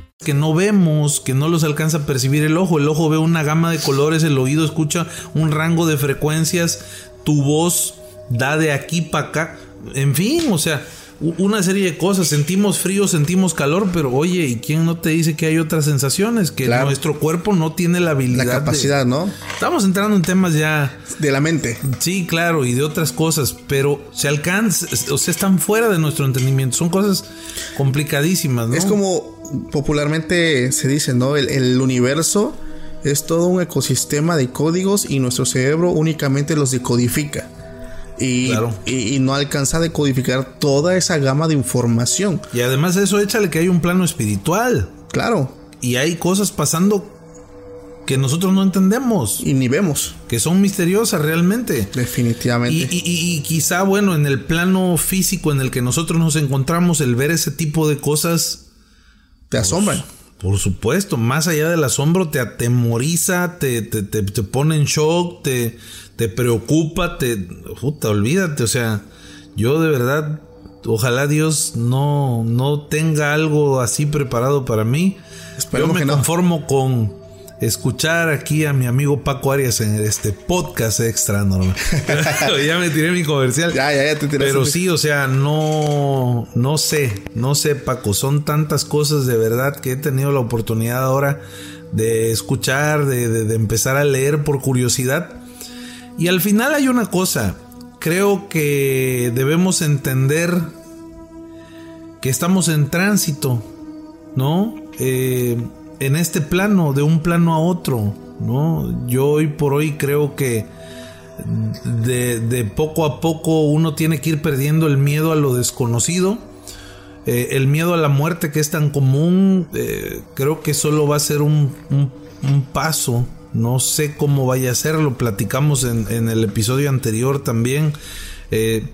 Que no vemos, que no los alcanza a percibir el ojo. El ojo ve una gama de colores, el oído escucha un rango de frecuencias, tu voz da de aquí para acá. En fin, o sea, una serie de cosas. Sentimos frío, sentimos calor, pero oye, ¿y quién no te dice que hay otras sensaciones? Que Claro. nuestro cuerpo no tiene la habilidad. La de- capacidad, ¿no? Estamos entrando en temas ya. De la mente. Sí, claro, y de otras cosas, pero se alcanza, o sea, están fuera de nuestro entendimiento. Son cosas complicadísimas, ¿no? Es como popularmente se dice, ¿no? El, el universo es todo un ecosistema de códigos y nuestro cerebro únicamente los decodifica. Y, Claro. y, y no alcanza a decodificar toda esa gama de información. Y además de eso, échale que hay un plano espiritual. Claro. Y hay cosas pasando que nosotros no entendemos, Y ni vemos. que son misteriosas realmente. Definitivamente. Y- y- y quizá, bueno, en el plano físico en el que nosotros nos encontramos, el ver ese tipo de cosas, Te asombran. por supuesto, más allá del asombro, te atemoriza, te, te, te- te pone en shock, te, te preocupa, te... Puta, olvídate, o sea, yo de verdad, ojalá Dios no, no tenga algo así preparado para mí. Esperemos yo me que no. conformo con escuchar aquí a mi amigo Paco Arias en este podcast extra normal. ya me tiré mi comercial. Ya, ya, ya te tiraste. Pero sí, o sea, no, no sé, no sé, Paco. Son tantas cosas de verdad que he tenido la oportunidad ahora de escuchar, de, de- de empezar a leer por curiosidad. Y al final hay una cosa. Creo que debemos entender que estamos en tránsito, ¿no? Eh, en este plano, de un plano a otro, ¿no? Yo hoy por hoy creo que de, de poco a poco uno tiene que ir perdiendo el miedo a lo desconocido. Eh, el miedo a la muerte que es tan común, eh, creo que solo va a ser un, un- paso. No sé cómo vaya a ser, lo platicamos en, en el episodio anterior también. Eh,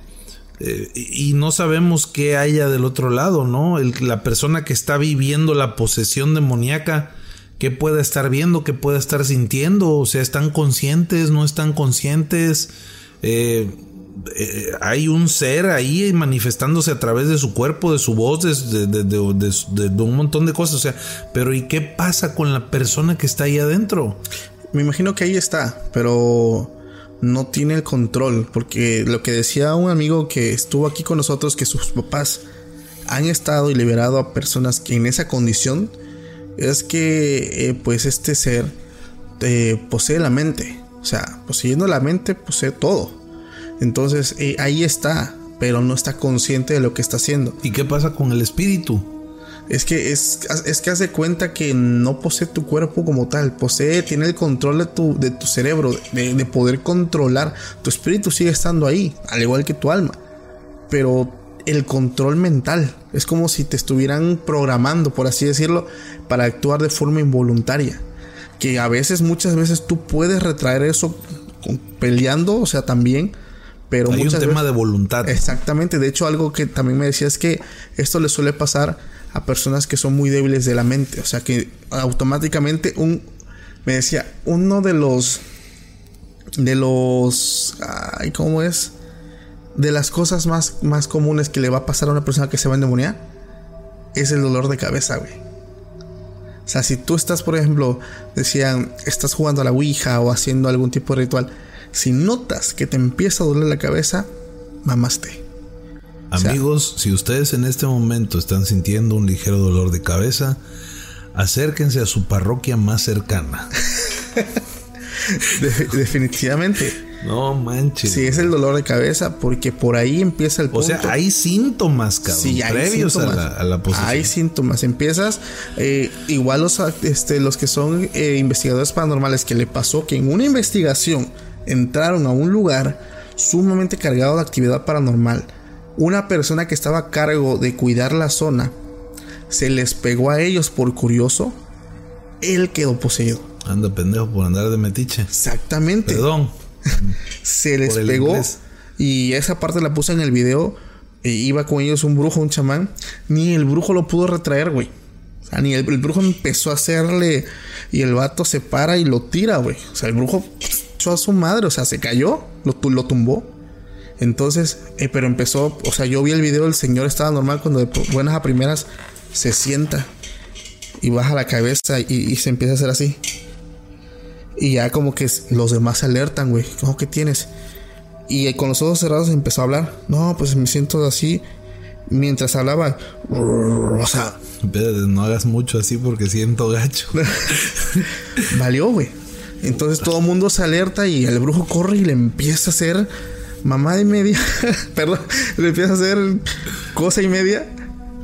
y no sabemos qué haya del otro lado, ¿no? La persona que está viviendo la posesión demoníaca, ¿qué puede estar viendo? ¿Qué puede estar sintiendo? O sea, ¿están conscientes? ¿No están conscientes? Eh, eh, hay un ser ahí manifestándose a través de su cuerpo, de su voz, de- de un montón de cosas. O sea, pero ¿y qué pasa con la persona que está ahí adentro? Me imagino que ahí está, pero no tiene el control, porque lo que decía un amigo que estuvo aquí con nosotros, que sus papás han estado y liberado a personas que en esa condición, es que eh, pues este ser eh, posee la mente, o sea, poseyendo la mente posee todo. Entonces eh, ahí está, pero no está consciente de lo que está haciendo. ¿Y qué pasa con el espíritu? Es que es, es que hace cuenta que no posee tu cuerpo como tal, posee, tiene el control de tu, de tu cerebro, de, de poder controlar. Tu espíritu sigue estando ahí, al igual que tu alma. Pero el control mental es como si te estuvieran programando, por así decirlo, para actuar de forma involuntaria. Que a veces, muchas veces tú puedes retraer eso peleando, o sea, también. Pero Hay un tema veces- de voluntad. Exactamente, de hecho algo que también me decía es que esto le suele pasar a personas que son muy débiles de la mente, o sea que automáticamente un me decía, uno de los de los ay, ¿cómo es? De las cosas más más comunes que le va a pasar a una persona que se va a endemoniar es el dolor de cabeza, güey. O sea, si tú estás, por ejemplo, decían, estás jugando a la Ouija o haciendo algún tipo de ritual, si notas que te empieza a doler la cabeza, mamaste. Amigos, si ustedes en este momento están sintiendo un ligero dolor de cabeza, acérquense a su parroquia más cercana. De- definitivamente. No manches. Si es el dolor de cabeza, porque por ahí empieza el o punto. sea, hay síntomas, cabrón, Sí, hay previos a síntomas. la, a la posesión. Hay síntomas. Empiezas, eh, igual los, este, los que son eh, investigadores paranormales, que le pasó que en una investigación entraron a un lugar sumamente cargado de actividad paranormal. Una persona que estaba a cargo de cuidar la zona se les pegó a ellos por curioso, él quedó poseído. Anda pendejo por andar de metiche. Exactamente. Perdón. Se les pegó. inglés. Y esa parte la puse en el video. e iba con ellos un brujo, un chamán. Ni el brujo lo pudo retraer, güey. O sea, ni el, el brujo empezó a hacerle. Y el vato se para y lo tira, güey. O sea, el brujo echó a su madre. O sea, se cayó. Lo tumbó. Entonces, eh, pero empezó. O sea, yo vi el video. El señor estaba normal. Cuando de buenas a primeras se sienta. Y baja la cabeza. Y, y se empieza a hacer así. Y ya como que los demás se alertan, güey. ¿Cómo que tienes? Y con los ojos cerrados empezó a hablar. No, pues me siento así. Mientras hablaba. O sea, no hagas mucho así porque siento gacho. valió, güey. Entonces todo el mundo se alerta y el brujo corre y le empieza a hacer mamá y media. Perdón, le empieza a hacer cosa y media.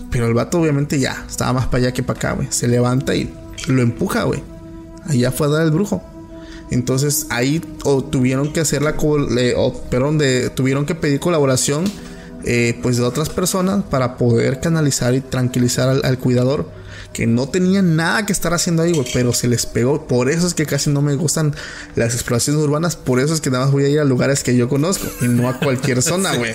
Pero el vato obviamente ya estaba más para allá que para acá, güey. Se levanta y lo empuja, güey. Allá fue a dar el brujo. Entonces ahí o tuvieron que hacer la o, perdón, de, tuvieron que pedir colaboración eh, pues de otras personas para poder canalizar y tranquilizar al cuidador que no tenían nada que estar haciendo ahí, güey, pero se les pegó. Por eso es que casi no me gustan las exploraciones urbanas, por eso es que nada más voy a ir a lugares que yo conozco y no a cualquier zona, güey.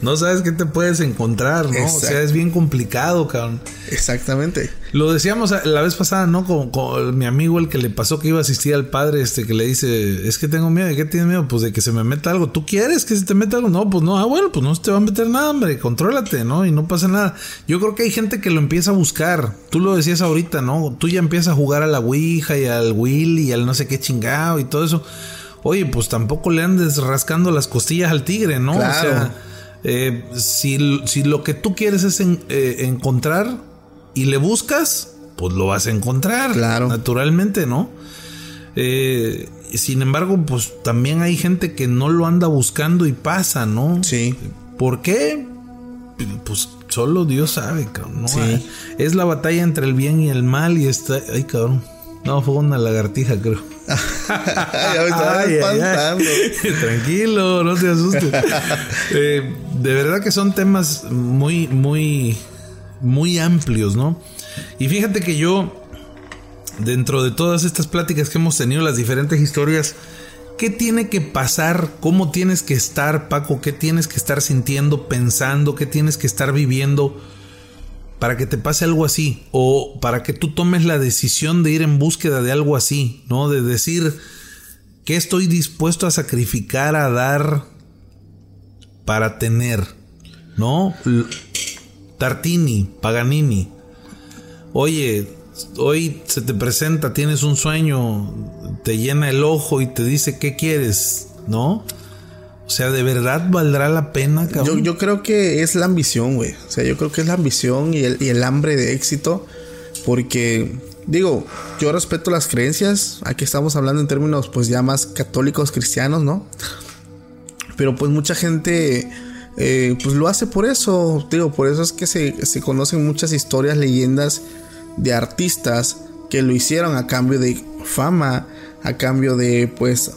no sabes qué te puedes encontrar, ¿no? O sea, es bien complicado, cabrón. Exactamente. Lo decíamos la vez pasada, ¿no? Con, con mi amigo, el que le pasó que iba a asistir al padre, este, que le dice, es que tengo miedo. ¿De qué tienes miedo? Pues de que se me meta algo. ¿Tú quieres que se te meta algo? No, pues no. Ah, bueno, pues no se te va a meter nada, hombre. Contrólate, ¿no? Y no pasa nada. Yo creo que hay gente que lo empieza a buscar. Tú lo decías ahorita, ¿no? Tú ya empiezas a jugar a la Ouija y al Will y al no sé qué chingado y todo eso. Oye, pues tampoco le andes rascando las costillas al tigre, ¿no? Claro. O sea, eh, si, si lo que tú quieres es en- eh, encontrar y le buscas, pues lo vas a encontrar. Claro. Naturalmente, ¿no? Eh, sin embargo, pues también hay gente que no lo anda buscando y pasa, ¿no? Sí. ¿Por qué? Pues solo Dios sabe, cabrón. ¿no? Sí. Es la batalla entre el bien y el mal y está... Ay, cabrón. No, fue una lagartija, creo. ya me estaba Ay, ay, ay. espantando. Tranquilo, no te asustes. Eh, de verdad que son temas muy, muy, muy amplios, ¿no? Y fíjate que yo, dentro de todas estas pláticas que hemos tenido, las diferentes historias, ¿qué tiene que pasar? ¿Cómo tienes que estar, Paco? ¿Qué tienes que estar sintiendo, pensando? ¿Qué tienes que estar viviendo? para que te pase algo así o para que tú tomes la decisión de ir en búsqueda de algo así, ¿no? De decir qué estoy dispuesto a sacrificar, a dar para tener, ¿no? Tartini, Paganini. Oye, hoy se te presenta, tienes un sueño, te llena el ojo y te dice qué quieres, ¿no? O sea, ¿de verdad valdrá la pena, Yo, cabrón? yo creo que es la ambición, güey. O sea, yo creo que es la ambición y el, y el hambre de éxito. Porque, digo, yo respeto las creencias. Aquí estamos hablando en términos, pues, ya más católicos, cristianos, ¿no? Pero, pues, mucha gente, eh, pues, lo hace por eso. Digo, por eso es que se, se conocen muchas historias, leyendas de artistas que lo hicieron a cambio de fama, a cambio de, pues,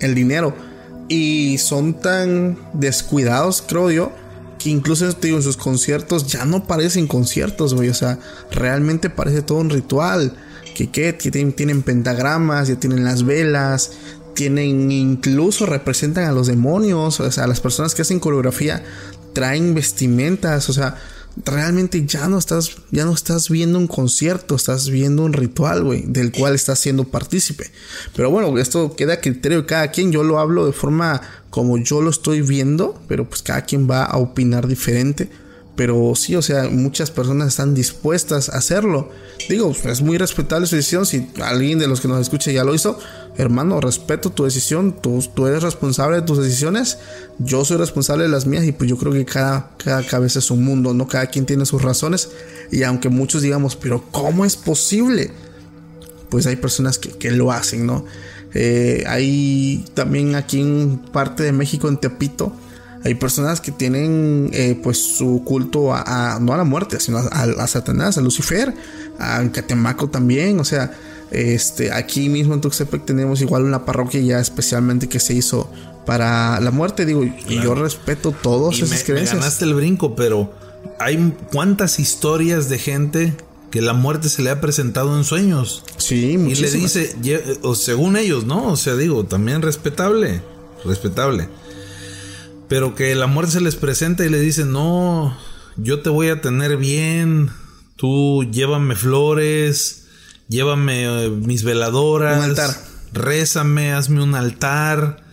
el dinero. Y son tan descuidados, creo yo, que incluso digo, en sus conciertos ya no parecen conciertos, güey. O sea, realmente parece todo un ritual. Que, que, tienen, pentagramas, ya tienen las velas, tienen incluso representan a los demonios, o sea, las personas que hacen coreografía traen vestimentas, o sea, realmente ya no estás ya no estás viendo un concierto, estás viendo un ritual, güey, del cual estás siendo partícipe. Pero bueno, esto queda a criterio de cada quien, yo lo hablo de forma como yo lo estoy viendo, pero pues cada quien va a opinar diferente. Pero sí, o sea, muchas personas están dispuestas a hacerlo. Digo, es muy respetable su decisión. Si alguien de los que nos escucha ya lo hizo, hermano, respeto tu decisión. Tú, tú eres responsable de tus decisiones. Yo soy responsable de las mías. Y pues yo creo que cada, cada cabeza es un mundo, ¿no? Cada quien tiene sus razones. Y aunque muchos digamos, pero ¿cómo es posible? Pues hay personas que, que lo hacen, ¿no? Eh, hay también aquí en parte de México, en Tepito, hay personas que tienen eh, pues su culto a, a- no a la muerte, sino a, a Satanás, a Lucifer, a Catemaco también, o sea, este, aquí mismo en Tuxtepec tenemos igual una parroquia ya especialmente que se hizo para la muerte, digo, y yo respeto todas Y esas me creencias. ganaste el brinco, pero hay cuántas historias de gente que la muerte se le ha presentado en sueños. Sí, Y le muchísimas. dice, o según ellos, ¿no? O sea, digo, también respetable, respetable. Pero que la muerte se les presenta y le dice, no, yo te voy a tener bien, tú llévame flores, llévame eh, mis veladoras, Un altar. rézame, hazme un altar.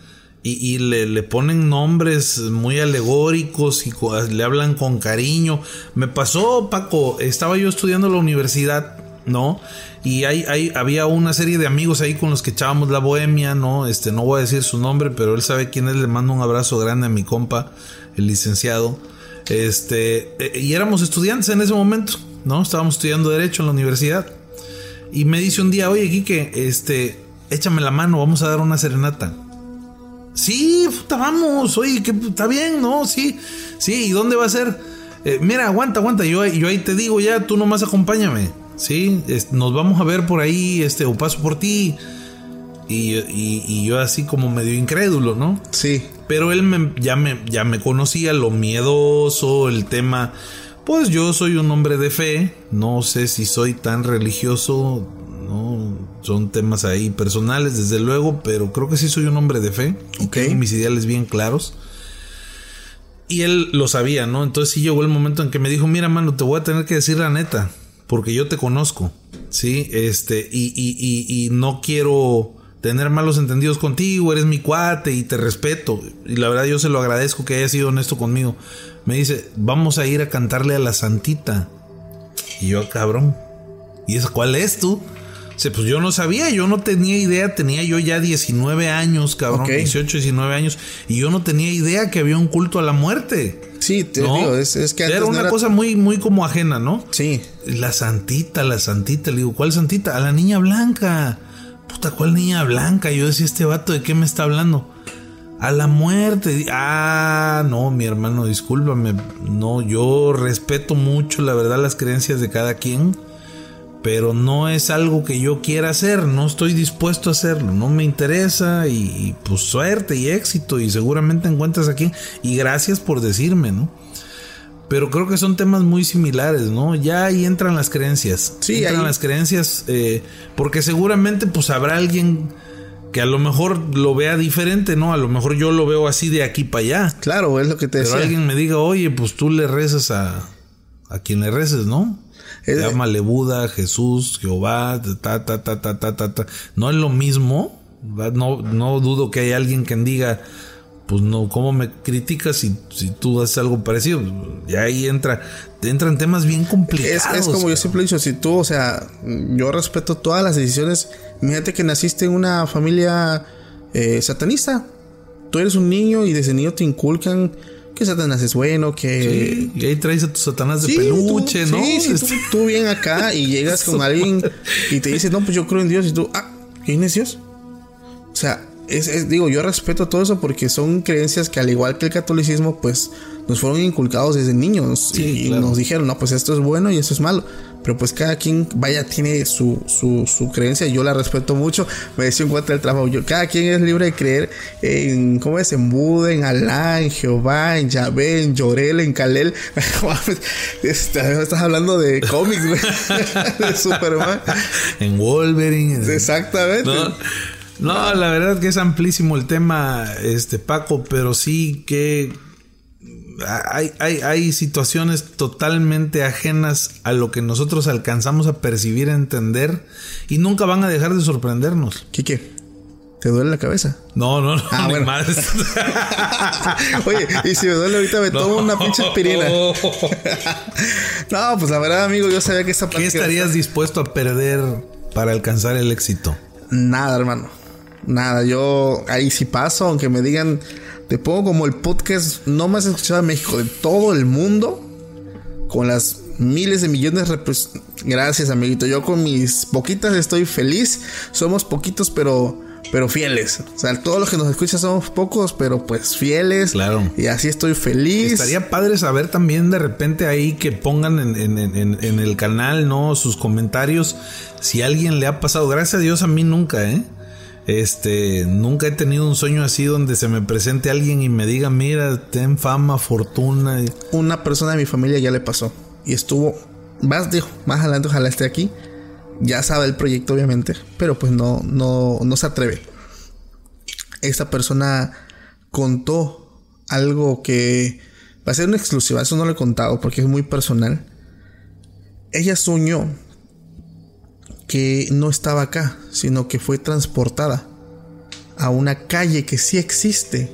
Y, y le, le ponen nombres muy alegóricos y le hablan con cariño. Me pasó, Paco, estaba yo estudiando en la universidad, ¿no? Y hay, hay, había una serie de amigos ahí con los que echábamos la bohemia, ¿no? Este, no voy a decir su nombre, pero él sabe quién es. Le mando un abrazo grande a mi compa, el licenciado. Este, eh, y éramos estudiantes en ese momento, ¿no? Estábamos estudiando Derecho en la universidad. Y me dice un día, oye, Quique, este, échame la mano, vamos a dar una serenata. Sí, puta, vamos, oye, que está bien, ¿no? Sí, sí, ¿y dónde va a ser? Eh, mira, aguanta, aguanta, yo, yo ahí te digo ya, tú nomás acompáñame, ¿sí? Es- nos vamos a ver por ahí, este, o paso por ti. Y, y- y yo así como medio incrédulo, ¿no? Sí. Pero él me- ya, me, ya me conocía lo miedoso, el tema. Pues yo soy un hombre de fe, no sé si soy tan religioso, no son temas ahí personales, desde luego, pero creo que sí soy un hombre de fe y Ok. tengo mis ideales bien claros. Y él lo sabía, ¿no? Entonces sí llegó el momento en que me dijo, mira, mano, te voy a tener que decir la neta, porque yo te conozco, ¿sí? Este, y, y, y, y no quiero tener malos entendidos contigo, eres mi cuate y te respeto. Y la verdad yo se lo agradezco que haya sido honesto conmigo. Me dice, vamos a ir a cantarle a la santita. Y yo, cabrón, ¿y esa cuál es tú? Dice, pues yo no sabía, yo no tenía idea, tenía yo ya 19 años, cabrón, Ok. 18, 19 años, y yo no tenía idea que había un culto a la muerte. Sí, te ¿no? digo, es, es que antes era no una era- cosa muy, muy como ajena, ¿no? Sí. La santita, la santita, le digo, ¿cuál santita? A la niña blanca. Puta, ¿cuál niña blanca? Yo decía, este vato, ¿de qué me está hablando? A la muerte. Ah, no, mi hermano, discúlpame. No, yo respeto mucho, la verdad, las creencias de cada quien. Pero no es algo que yo quiera hacer, no estoy dispuesto a hacerlo, no me interesa y, y, pues suerte y éxito y seguramente encuentras aquí y gracias por decirme, ¿no? Pero creo que son temas muy similares, ¿no? Ya ahí entran las creencias. Sí, entran ahí- las creencias, eh, porque seguramente pues habrá alguien que a lo mejor lo vea diferente, ¿no? A lo mejor yo lo veo así de aquí para allá. Claro, es lo que te Pero decía. alguien me diga, oye, pues tú le rezas a, a quien le reces, ¿no? Es- Llámale Buda, Jesús, Jehová, ta, ta, ta, ta, ta, ta, ta. No es lo mismo. No, no dudo que hay alguien que diga, pues no, ¿cómo me criticas si, si tú haces algo parecido? Y ahí entra, entran temas bien complicados. es como yo siempre he dicho, si tú, o sea, yo respeto todas las decisiones. Imagínate que naciste en una familia eh, satanista. Tú eres un niño y desde niño te inculcan que Satanás es bueno, que... Sí, y ahí traes a tu satanás de Sí, peluche, tú, ¿no? Sí, sí, tú, tú bien acá y llegas con alguien y te dice, no, pues yo creo en Dios y tú, ah, ¿quién es Dios? O sea, es, es- digo, yo respeto todo eso porque son creencias que al igual que el catolicismo, pues nos fueron inculcados desde niños Sí, y, y claro. nos dijeron, no, pues esto es bueno y esto es malo. Pero pues cada quien, vaya, tiene su, su, su creencia, yo la respeto mucho. Me decía un cuate del trabajo, yo, cada quien es libre de creer en, ¿cómo es? En Buda, en Alá, en Jehová, en Yahvé, en Llorel, en Kalel. Este, estás hablando de cómics, güey. de Superman. en Wolverine. en- Exactamente. No, no, la verdad que es amplísimo el tema, este Paco, pero sí que hay, hay, hay situaciones totalmente ajenas a lo que nosotros alcanzamos a percibir, a entender, y nunca van a dejar de sorprendernos. Quique, ¿te duele la cabeza? No, no, no, Ah, bueno. más. Oye, y si me duele ahorita me tomo una pinche aspirina. No, pues la verdad, amigo, yo sabía que esta ¿Qué estarías dispuesto a perder para alcanzar el éxito? Nada, hermano. Nada, yo ahí sí paso, aunque me digan, te pongo como el podcast no más escuchado en México, de todo el mundo, con las miles de millones de Gracias, amiguito. Yo con mis poquitas estoy feliz. Somos poquitos, pero, pero fieles. O sea, todos los que nos escuchan somos pocos, pero pues fieles. Claro. Y así estoy feliz. Estaría padre saber también de repente ahí que pongan en, en- en- en el canal, ¿no? Sus comentarios. Si a alguien le ha pasado. Gracias a Dios a mí nunca, ¿eh? Este, nunca he tenido un sueño así donde se me presente alguien y me diga, mira, ten fama, fortuna. Una persona de mi familia ya le pasó y estuvo más, dijo, más adelante ojalá esté aquí. Ya sabe el proyecto obviamente, pero pues no, no, no se atreve. Esta persona contó algo que va a ser una exclusiva, eso no lo he contado porque es muy personal. Ella soñó que no estaba acá, sino que fue transportada a una calle que sí existe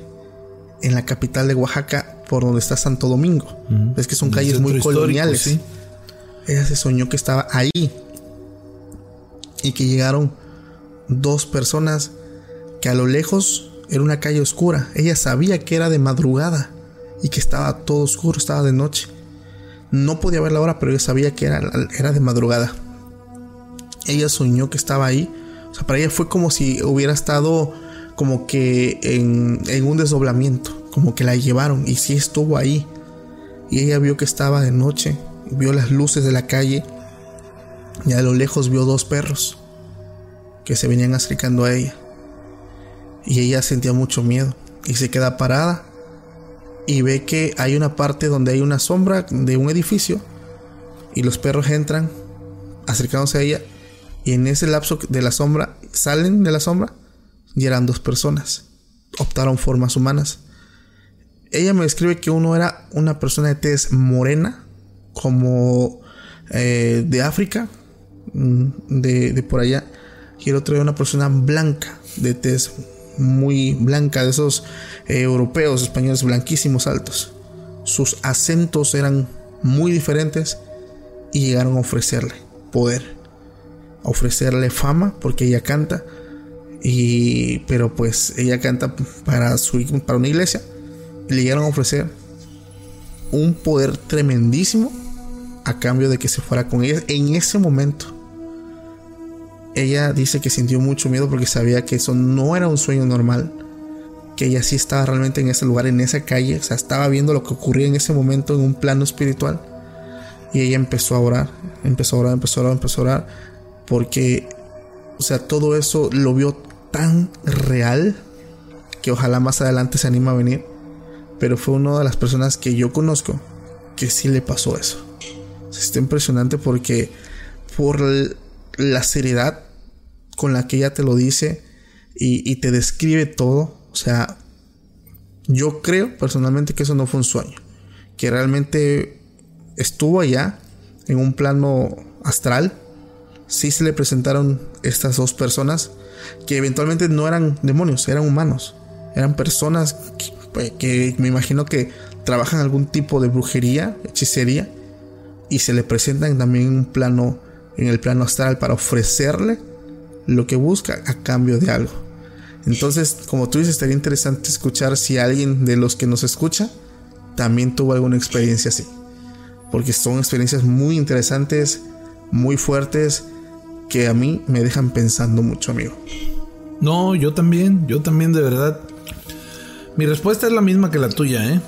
en la capital de Oaxaca, por donde está Santo Domingo. Es que son calles muy coloniales. sí. Ella se soñó que estaba ahí y que llegaron dos personas que a lo lejos era una calle oscura. Ella sabía que era de madrugada y que estaba todo oscuro, estaba de noche. No podía ver la hora, pero ella sabía que era, era de madrugada. Ella soñó que estaba ahí. O sea, para ella fue como si hubiera estado como que en, en un desdoblamiento. Como que la llevaron y sí estuvo ahí. Y ella vio que estaba de noche. Vio las luces de la calle. Y a lo lejos vio dos perros que se venían acercando a ella. Y ella sentía mucho miedo. Y se queda parada. Y ve que hay una parte donde hay una sombra de un edificio. Y los perros entran acercándose a ella. Y en ese lapso de la sombra, salen de la sombra y eran dos personas. Optaron formas humanas. Ella me describe que uno era una persona de tez morena, como eh, de África, mm, de, de por allá. Y el otro era una persona blanca, de tez muy blanca, de esos eh, europeos, españoles blanquísimos altos. Sus acentos eran muy diferentes y llegaron a ofrecerle poder, ofrecerle fama porque ella canta y pero pues ella canta para su para una iglesia le llegaron a ofrecer un poder tremendísimo a cambio de que se fuera con ella en ese momento. Ella dice que sintió mucho miedo porque sabía que eso no era un sueño normal, que ella sí estaba realmente en ese lugar, en esa calle, o sea, estaba viendo lo que ocurría en ese momento en un plano espiritual. Y ella empezó a orar, empezó a orar, empezó a orar, empezó a orar, porque, o sea, todo eso lo vio tan real que ojalá más adelante se anima a venir. Pero fue una de las personas que yo conozco que sí le pasó eso. Está impresionante porque por la seriedad con la que ella te lo dice y te describe todo, o sea, yo creo personalmente que eso no fue un sueño, que realmente estuvo allá en un plano astral, sí se le presentaron estas dos personas que eventualmente no eran demonios, eran humanos, eran personas que, que me imagino que trabajan algún tipo de brujería, hechicería y se le presentan también un plano en el plano astral para ofrecerle lo que busca a cambio de algo. Entonces, como tú dices, estaría interesante escuchar si alguien de los que nos escucha también tuvo alguna experiencia así. Porque son experiencias muy interesantes, muy fuertes, que a mí me dejan pensando mucho, amigo. No, yo también, yo también de verdad. Mi respuesta es la misma que la tuya, ¿eh?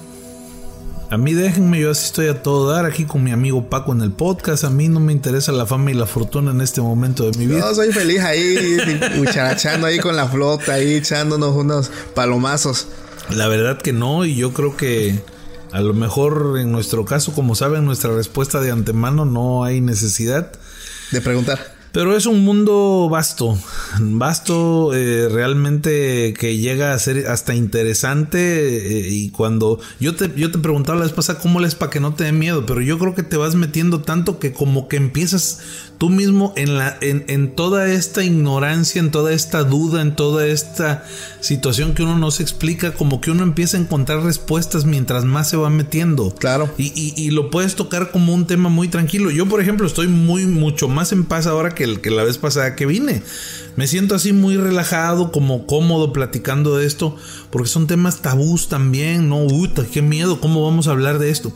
A mí déjenme, yo así estoy a todo dar aquí con mi amigo Paco en el podcast. A mí no me interesa la fama y la fortuna en este momento de mi vida. No, soy feliz ahí, cucharachando ahí con la flota, ahí echándonos unos palomazos. La verdad que no, y yo creo que a lo mejor en nuestro caso, como saben, nuestra respuesta de antemano no hay necesidad. De preguntar. Pero es un mundo vasto, vasto, eh, realmente que llega a ser hasta interesante. eh, y cuando yo te, yo te preguntaba la vez pasada cómo les para que no te dé miedo, pero yo creo que te vas metiendo tanto que como que empiezas tú mismo en, la, en, en toda esta ignorancia, en toda esta duda, en toda esta situación que uno no se explica, como que uno empieza a encontrar respuestas mientras más se va metiendo. Claro. Y, y- y lo puedes tocar como un tema muy tranquilo. Yo, por ejemplo, estoy muy, mucho más en paz ahora que, el, que la vez pasada que vine. Me siento así muy relajado, como cómodo platicando de esto, porque son temas tabús también, ¿no? Uta, qué miedo, ¿cómo vamos a hablar de esto?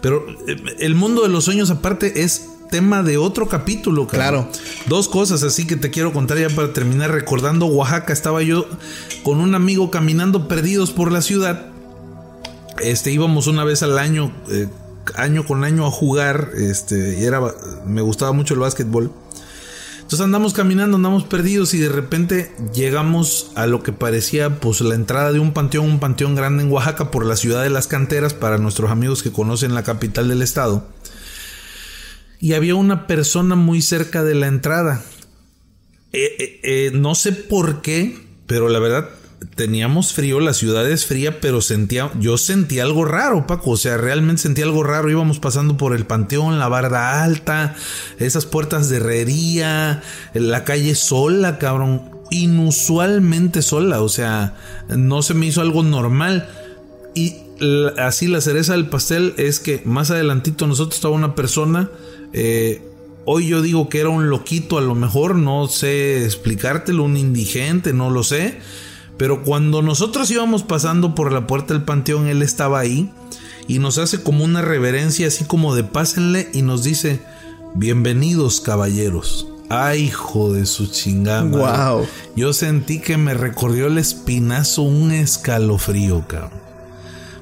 Pero eh, el mundo de los sueños aparte es tema de otro capítulo, cabrón. Claro. Dos cosas así que te quiero contar ya para terminar recordando Oaxaca. Estaba yo con un amigo caminando perdidos por la ciudad. Este íbamos una vez al año, eh, año con año a jugar. Este, y era, me gustaba mucho el básquetbol. Entonces Entonces andamos caminando, andamos perdidos y de repente llegamos a lo que parecía pues la entrada de un panteón, un panteón grande en Oaxaca por la ciudad de las canteras para nuestros amigos que conocen la capital del estado. Y había una persona muy cerca de la entrada. Eh, eh, eh, no sé por qué, pero la verdad teníamos frío, la ciudad es fría, pero sentía, yo sentí algo raro, Paco, o sea, realmente sentí algo raro, íbamos pasando por el panteón, la barda alta, esas puertas de herrería, la calle sola, cabrón, inusualmente sola, o sea, no se me hizo algo normal. Y así la cereza del pastel es que más adelantito nosotros estaba una persona, eh, Hoy yo digo que era un loquito, a lo mejor no sé explicártelo, un indigente, no lo sé. Pero cuando nosotros íbamos pasando por la puerta del panteón, él estaba ahí y nos hace como una reverencia así como de pásenle y nos dice, bienvenidos caballeros. Ay, hijo de su chingada. Wow. Yo sentí que me recorrió el espinazo un escalofrío, cabrón.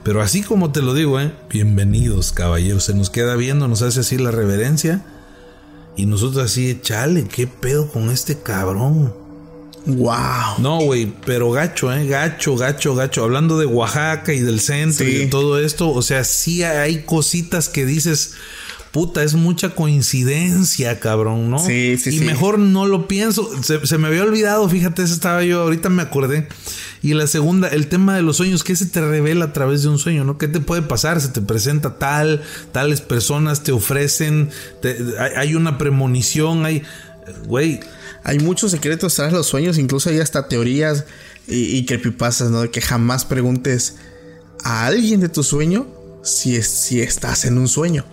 Pero así como te lo digo, ¿eh? Bienvenidos, caballeros. Se nos queda viendo, nos hace así la reverencia. Y nosotros así, chale, ¿qué pedo con este cabrón? Wow. No, güey, pero gacho, ¿eh? Gacho, gacho, gacho. Hablando de Oaxaca y del centro y de todo esto, o sea, sí hay cositas que dices, puta, es mucha coincidencia, cabrón, ¿no? Sí, sí, y sí. mejor no lo pienso. Se, se me había olvidado, fíjate, esa estaba yo, ahorita me acordé. Y la segunda, el tema de los sueños, ¿qué se te revela a través de un sueño? ¿no? ¿Qué te puede pasar? Se te presenta tal, tales personas te ofrecen, te- hay, hay una premonición, hay, güey, Hay muchos secretos tras los sueños, incluso hay hasta teorías y, y creepypastas, ¿no? De que jamás preguntes a alguien de tu sueño si, es, si estás en un sueño.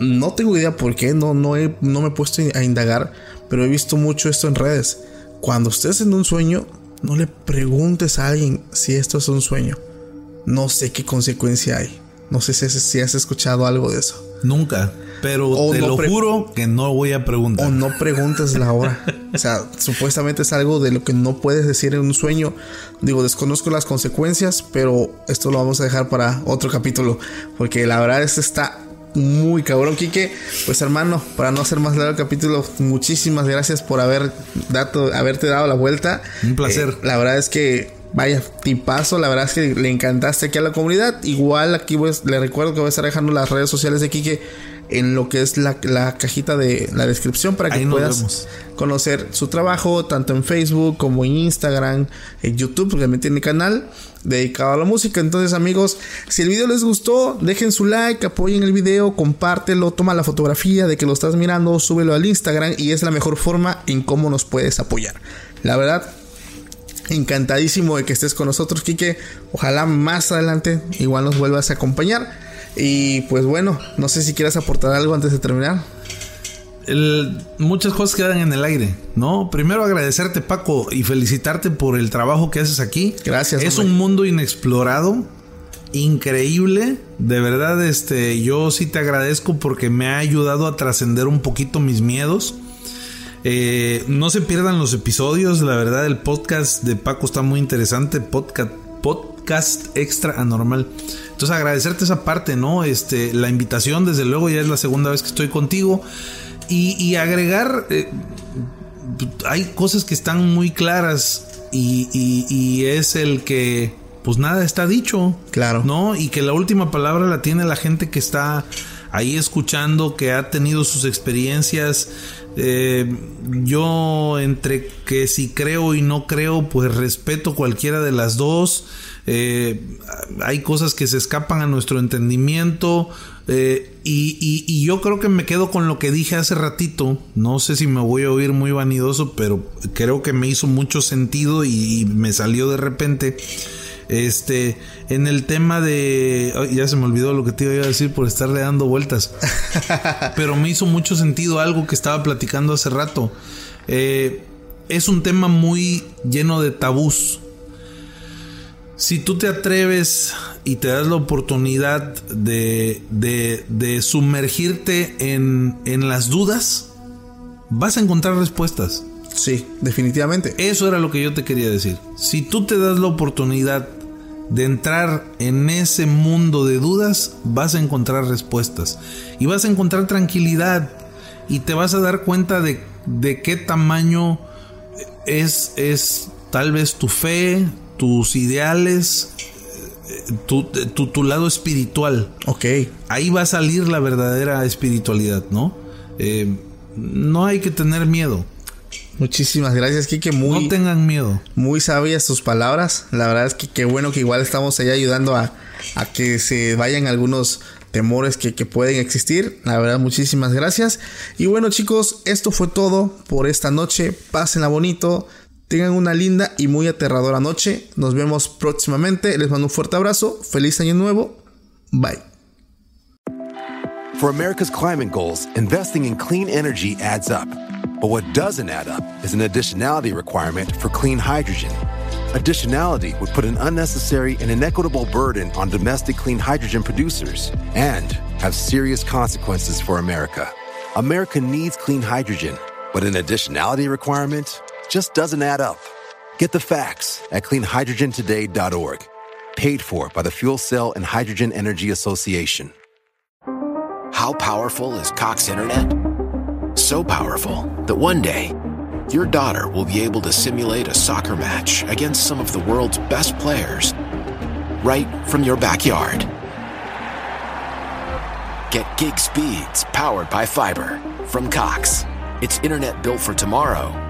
No tengo idea por qué, no, no, he- no me he puesto a indagar, pero he visto mucho esto en redes. Cuando estés en un sueño, no le preguntes a alguien si esto es un sueño. No sé qué consecuencia hay. No sé si, si has escuchado algo de eso. nunca. Pero O te no lo juro que no voy a preguntar. O no preguntes la hora. O sea, supuestamente es algo de lo que no puedes decir en un sueño. Digo, desconozco las consecuencias, pero esto lo vamos a dejar para otro capítulo. Porque la verdad es que está muy cabrón, Quique. Pues hermano, para no hacer más largo el capítulo, muchísimas gracias por haber dado, haberte dado la vuelta. Un placer. Eh, la verdad es que, vaya, tipazo. La verdad es que le encantaste aquí a la comunidad. Igual aquí a- le recuerdo que voy a estar dejando las redes sociales de Quique en lo que es la, la cajita de la descripción para que Ahí puedas conocer su trabajo tanto en Facebook como en Instagram, en YouTube, porque también tiene canal dedicado a la música. Entonces, amigos, si el video les gustó, dejen su like, apoyen el video, compártelo, toma la fotografía de que lo estás mirando, súbelo al Instagram y es la mejor forma en cómo nos puedes apoyar. La verdad, encantadísimo de que estés con nosotros, Kike. Ojalá más adelante igual nos vuelvas a acompañar. Y pues bueno, no sé si quieras aportar algo antes de terminar. El- muchas cosas quedan en el aire, ¿no? Primero agradecerte, Paco, y felicitarte por el trabajo que haces aquí. Gracias, Es hombre. un mundo inexplorado, increíble. De verdad, este, yo sí te agradezco porque me ha ayudado a trascender un poquito mis miedos. Eh, no se pierdan los episodios, la verdad, el podcast de Paco está muy interesante. Podcast, podcast extra anormal. Entonces agradecerte esa parte, ¿no? Este, la invitación, desde luego, ya es la segunda vez que estoy contigo. Y, y agregar, eh, hay cosas que están muy claras y, y- y es el que, pues nada está dicho. Claro. ¿No? Y que la última palabra la tiene la gente que está ahí escuchando, que ha tenido sus experiencias. Eh, yo entre que si creo y no creo, pues respeto cualquiera de las dos. Eh, hay cosas que se escapan a nuestro entendimiento. Eh, y, y- y yo creo que me quedo con lo que dije hace ratito. No sé si me voy a oír muy vanidoso, pero creo que me hizo mucho sentido y, y me salió de repente. Este, en el tema de. ya se me olvidó lo que te iba a decir por estarle dando vueltas. Pero me hizo mucho sentido algo que estaba platicando hace rato. Eh, es un tema muy lleno de tabús. Si tú te atreves y te das la oportunidad de, de- de sumergirte en, en las dudas, vas a encontrar respuestas. Sí, definitivamente. Eso era lo que yo te quería decir. Si tú te das la oportunidad de entrar en ese mundo de dudas, vas a encontrar respuestas y vas a encontrar tranquilidad y te vas a dar cuenta de de qué tamaño es, es tal vez tu fe, tus ideales, tu, tu, tu lado espiritual. Ok. Ahí va a salir la verdadera espiritualidad, ¿no? Eh, no hay que tener miedo. Muchísimas gracias, Kike. Muy, No tengan miedo. muy sabias tus palabras. La verdad es que qué bueno que igual estamos ahí ayudando a, a que se vayan algunos temores que, que pueden existir. La verdad, muchísimas gracias. Y bueno, chicos, esto fue todo por esta noche. Pásenla bonito. Tengan una linda y muy aterradora noche. Nos vemos próximamente. Les mando un fuerte abrazo. Feliz año nuevo. Bye. For America's climate goals, investing in clean energy adds up. But what doesn't add up is an additionality requirement for clean hydrogen. Additionality would put an unnecessary and inequitable burden on domestic clean hydrogen producers and have serious consequences for America. America needs clean hydrogen, but an additionality requirement just doesn't add up. Get the facts at cleanhydrogentoday.org. Paid for by the Fuel Cell and Hydrogen Energy Association. How powerful is Cox Internet? So powerful that one day, your daughter will be able to simulate a soccer match against some of the world's best players right from your backyard. Get gig speeds powered by fiber from Cox. It's internet built for tomorrow,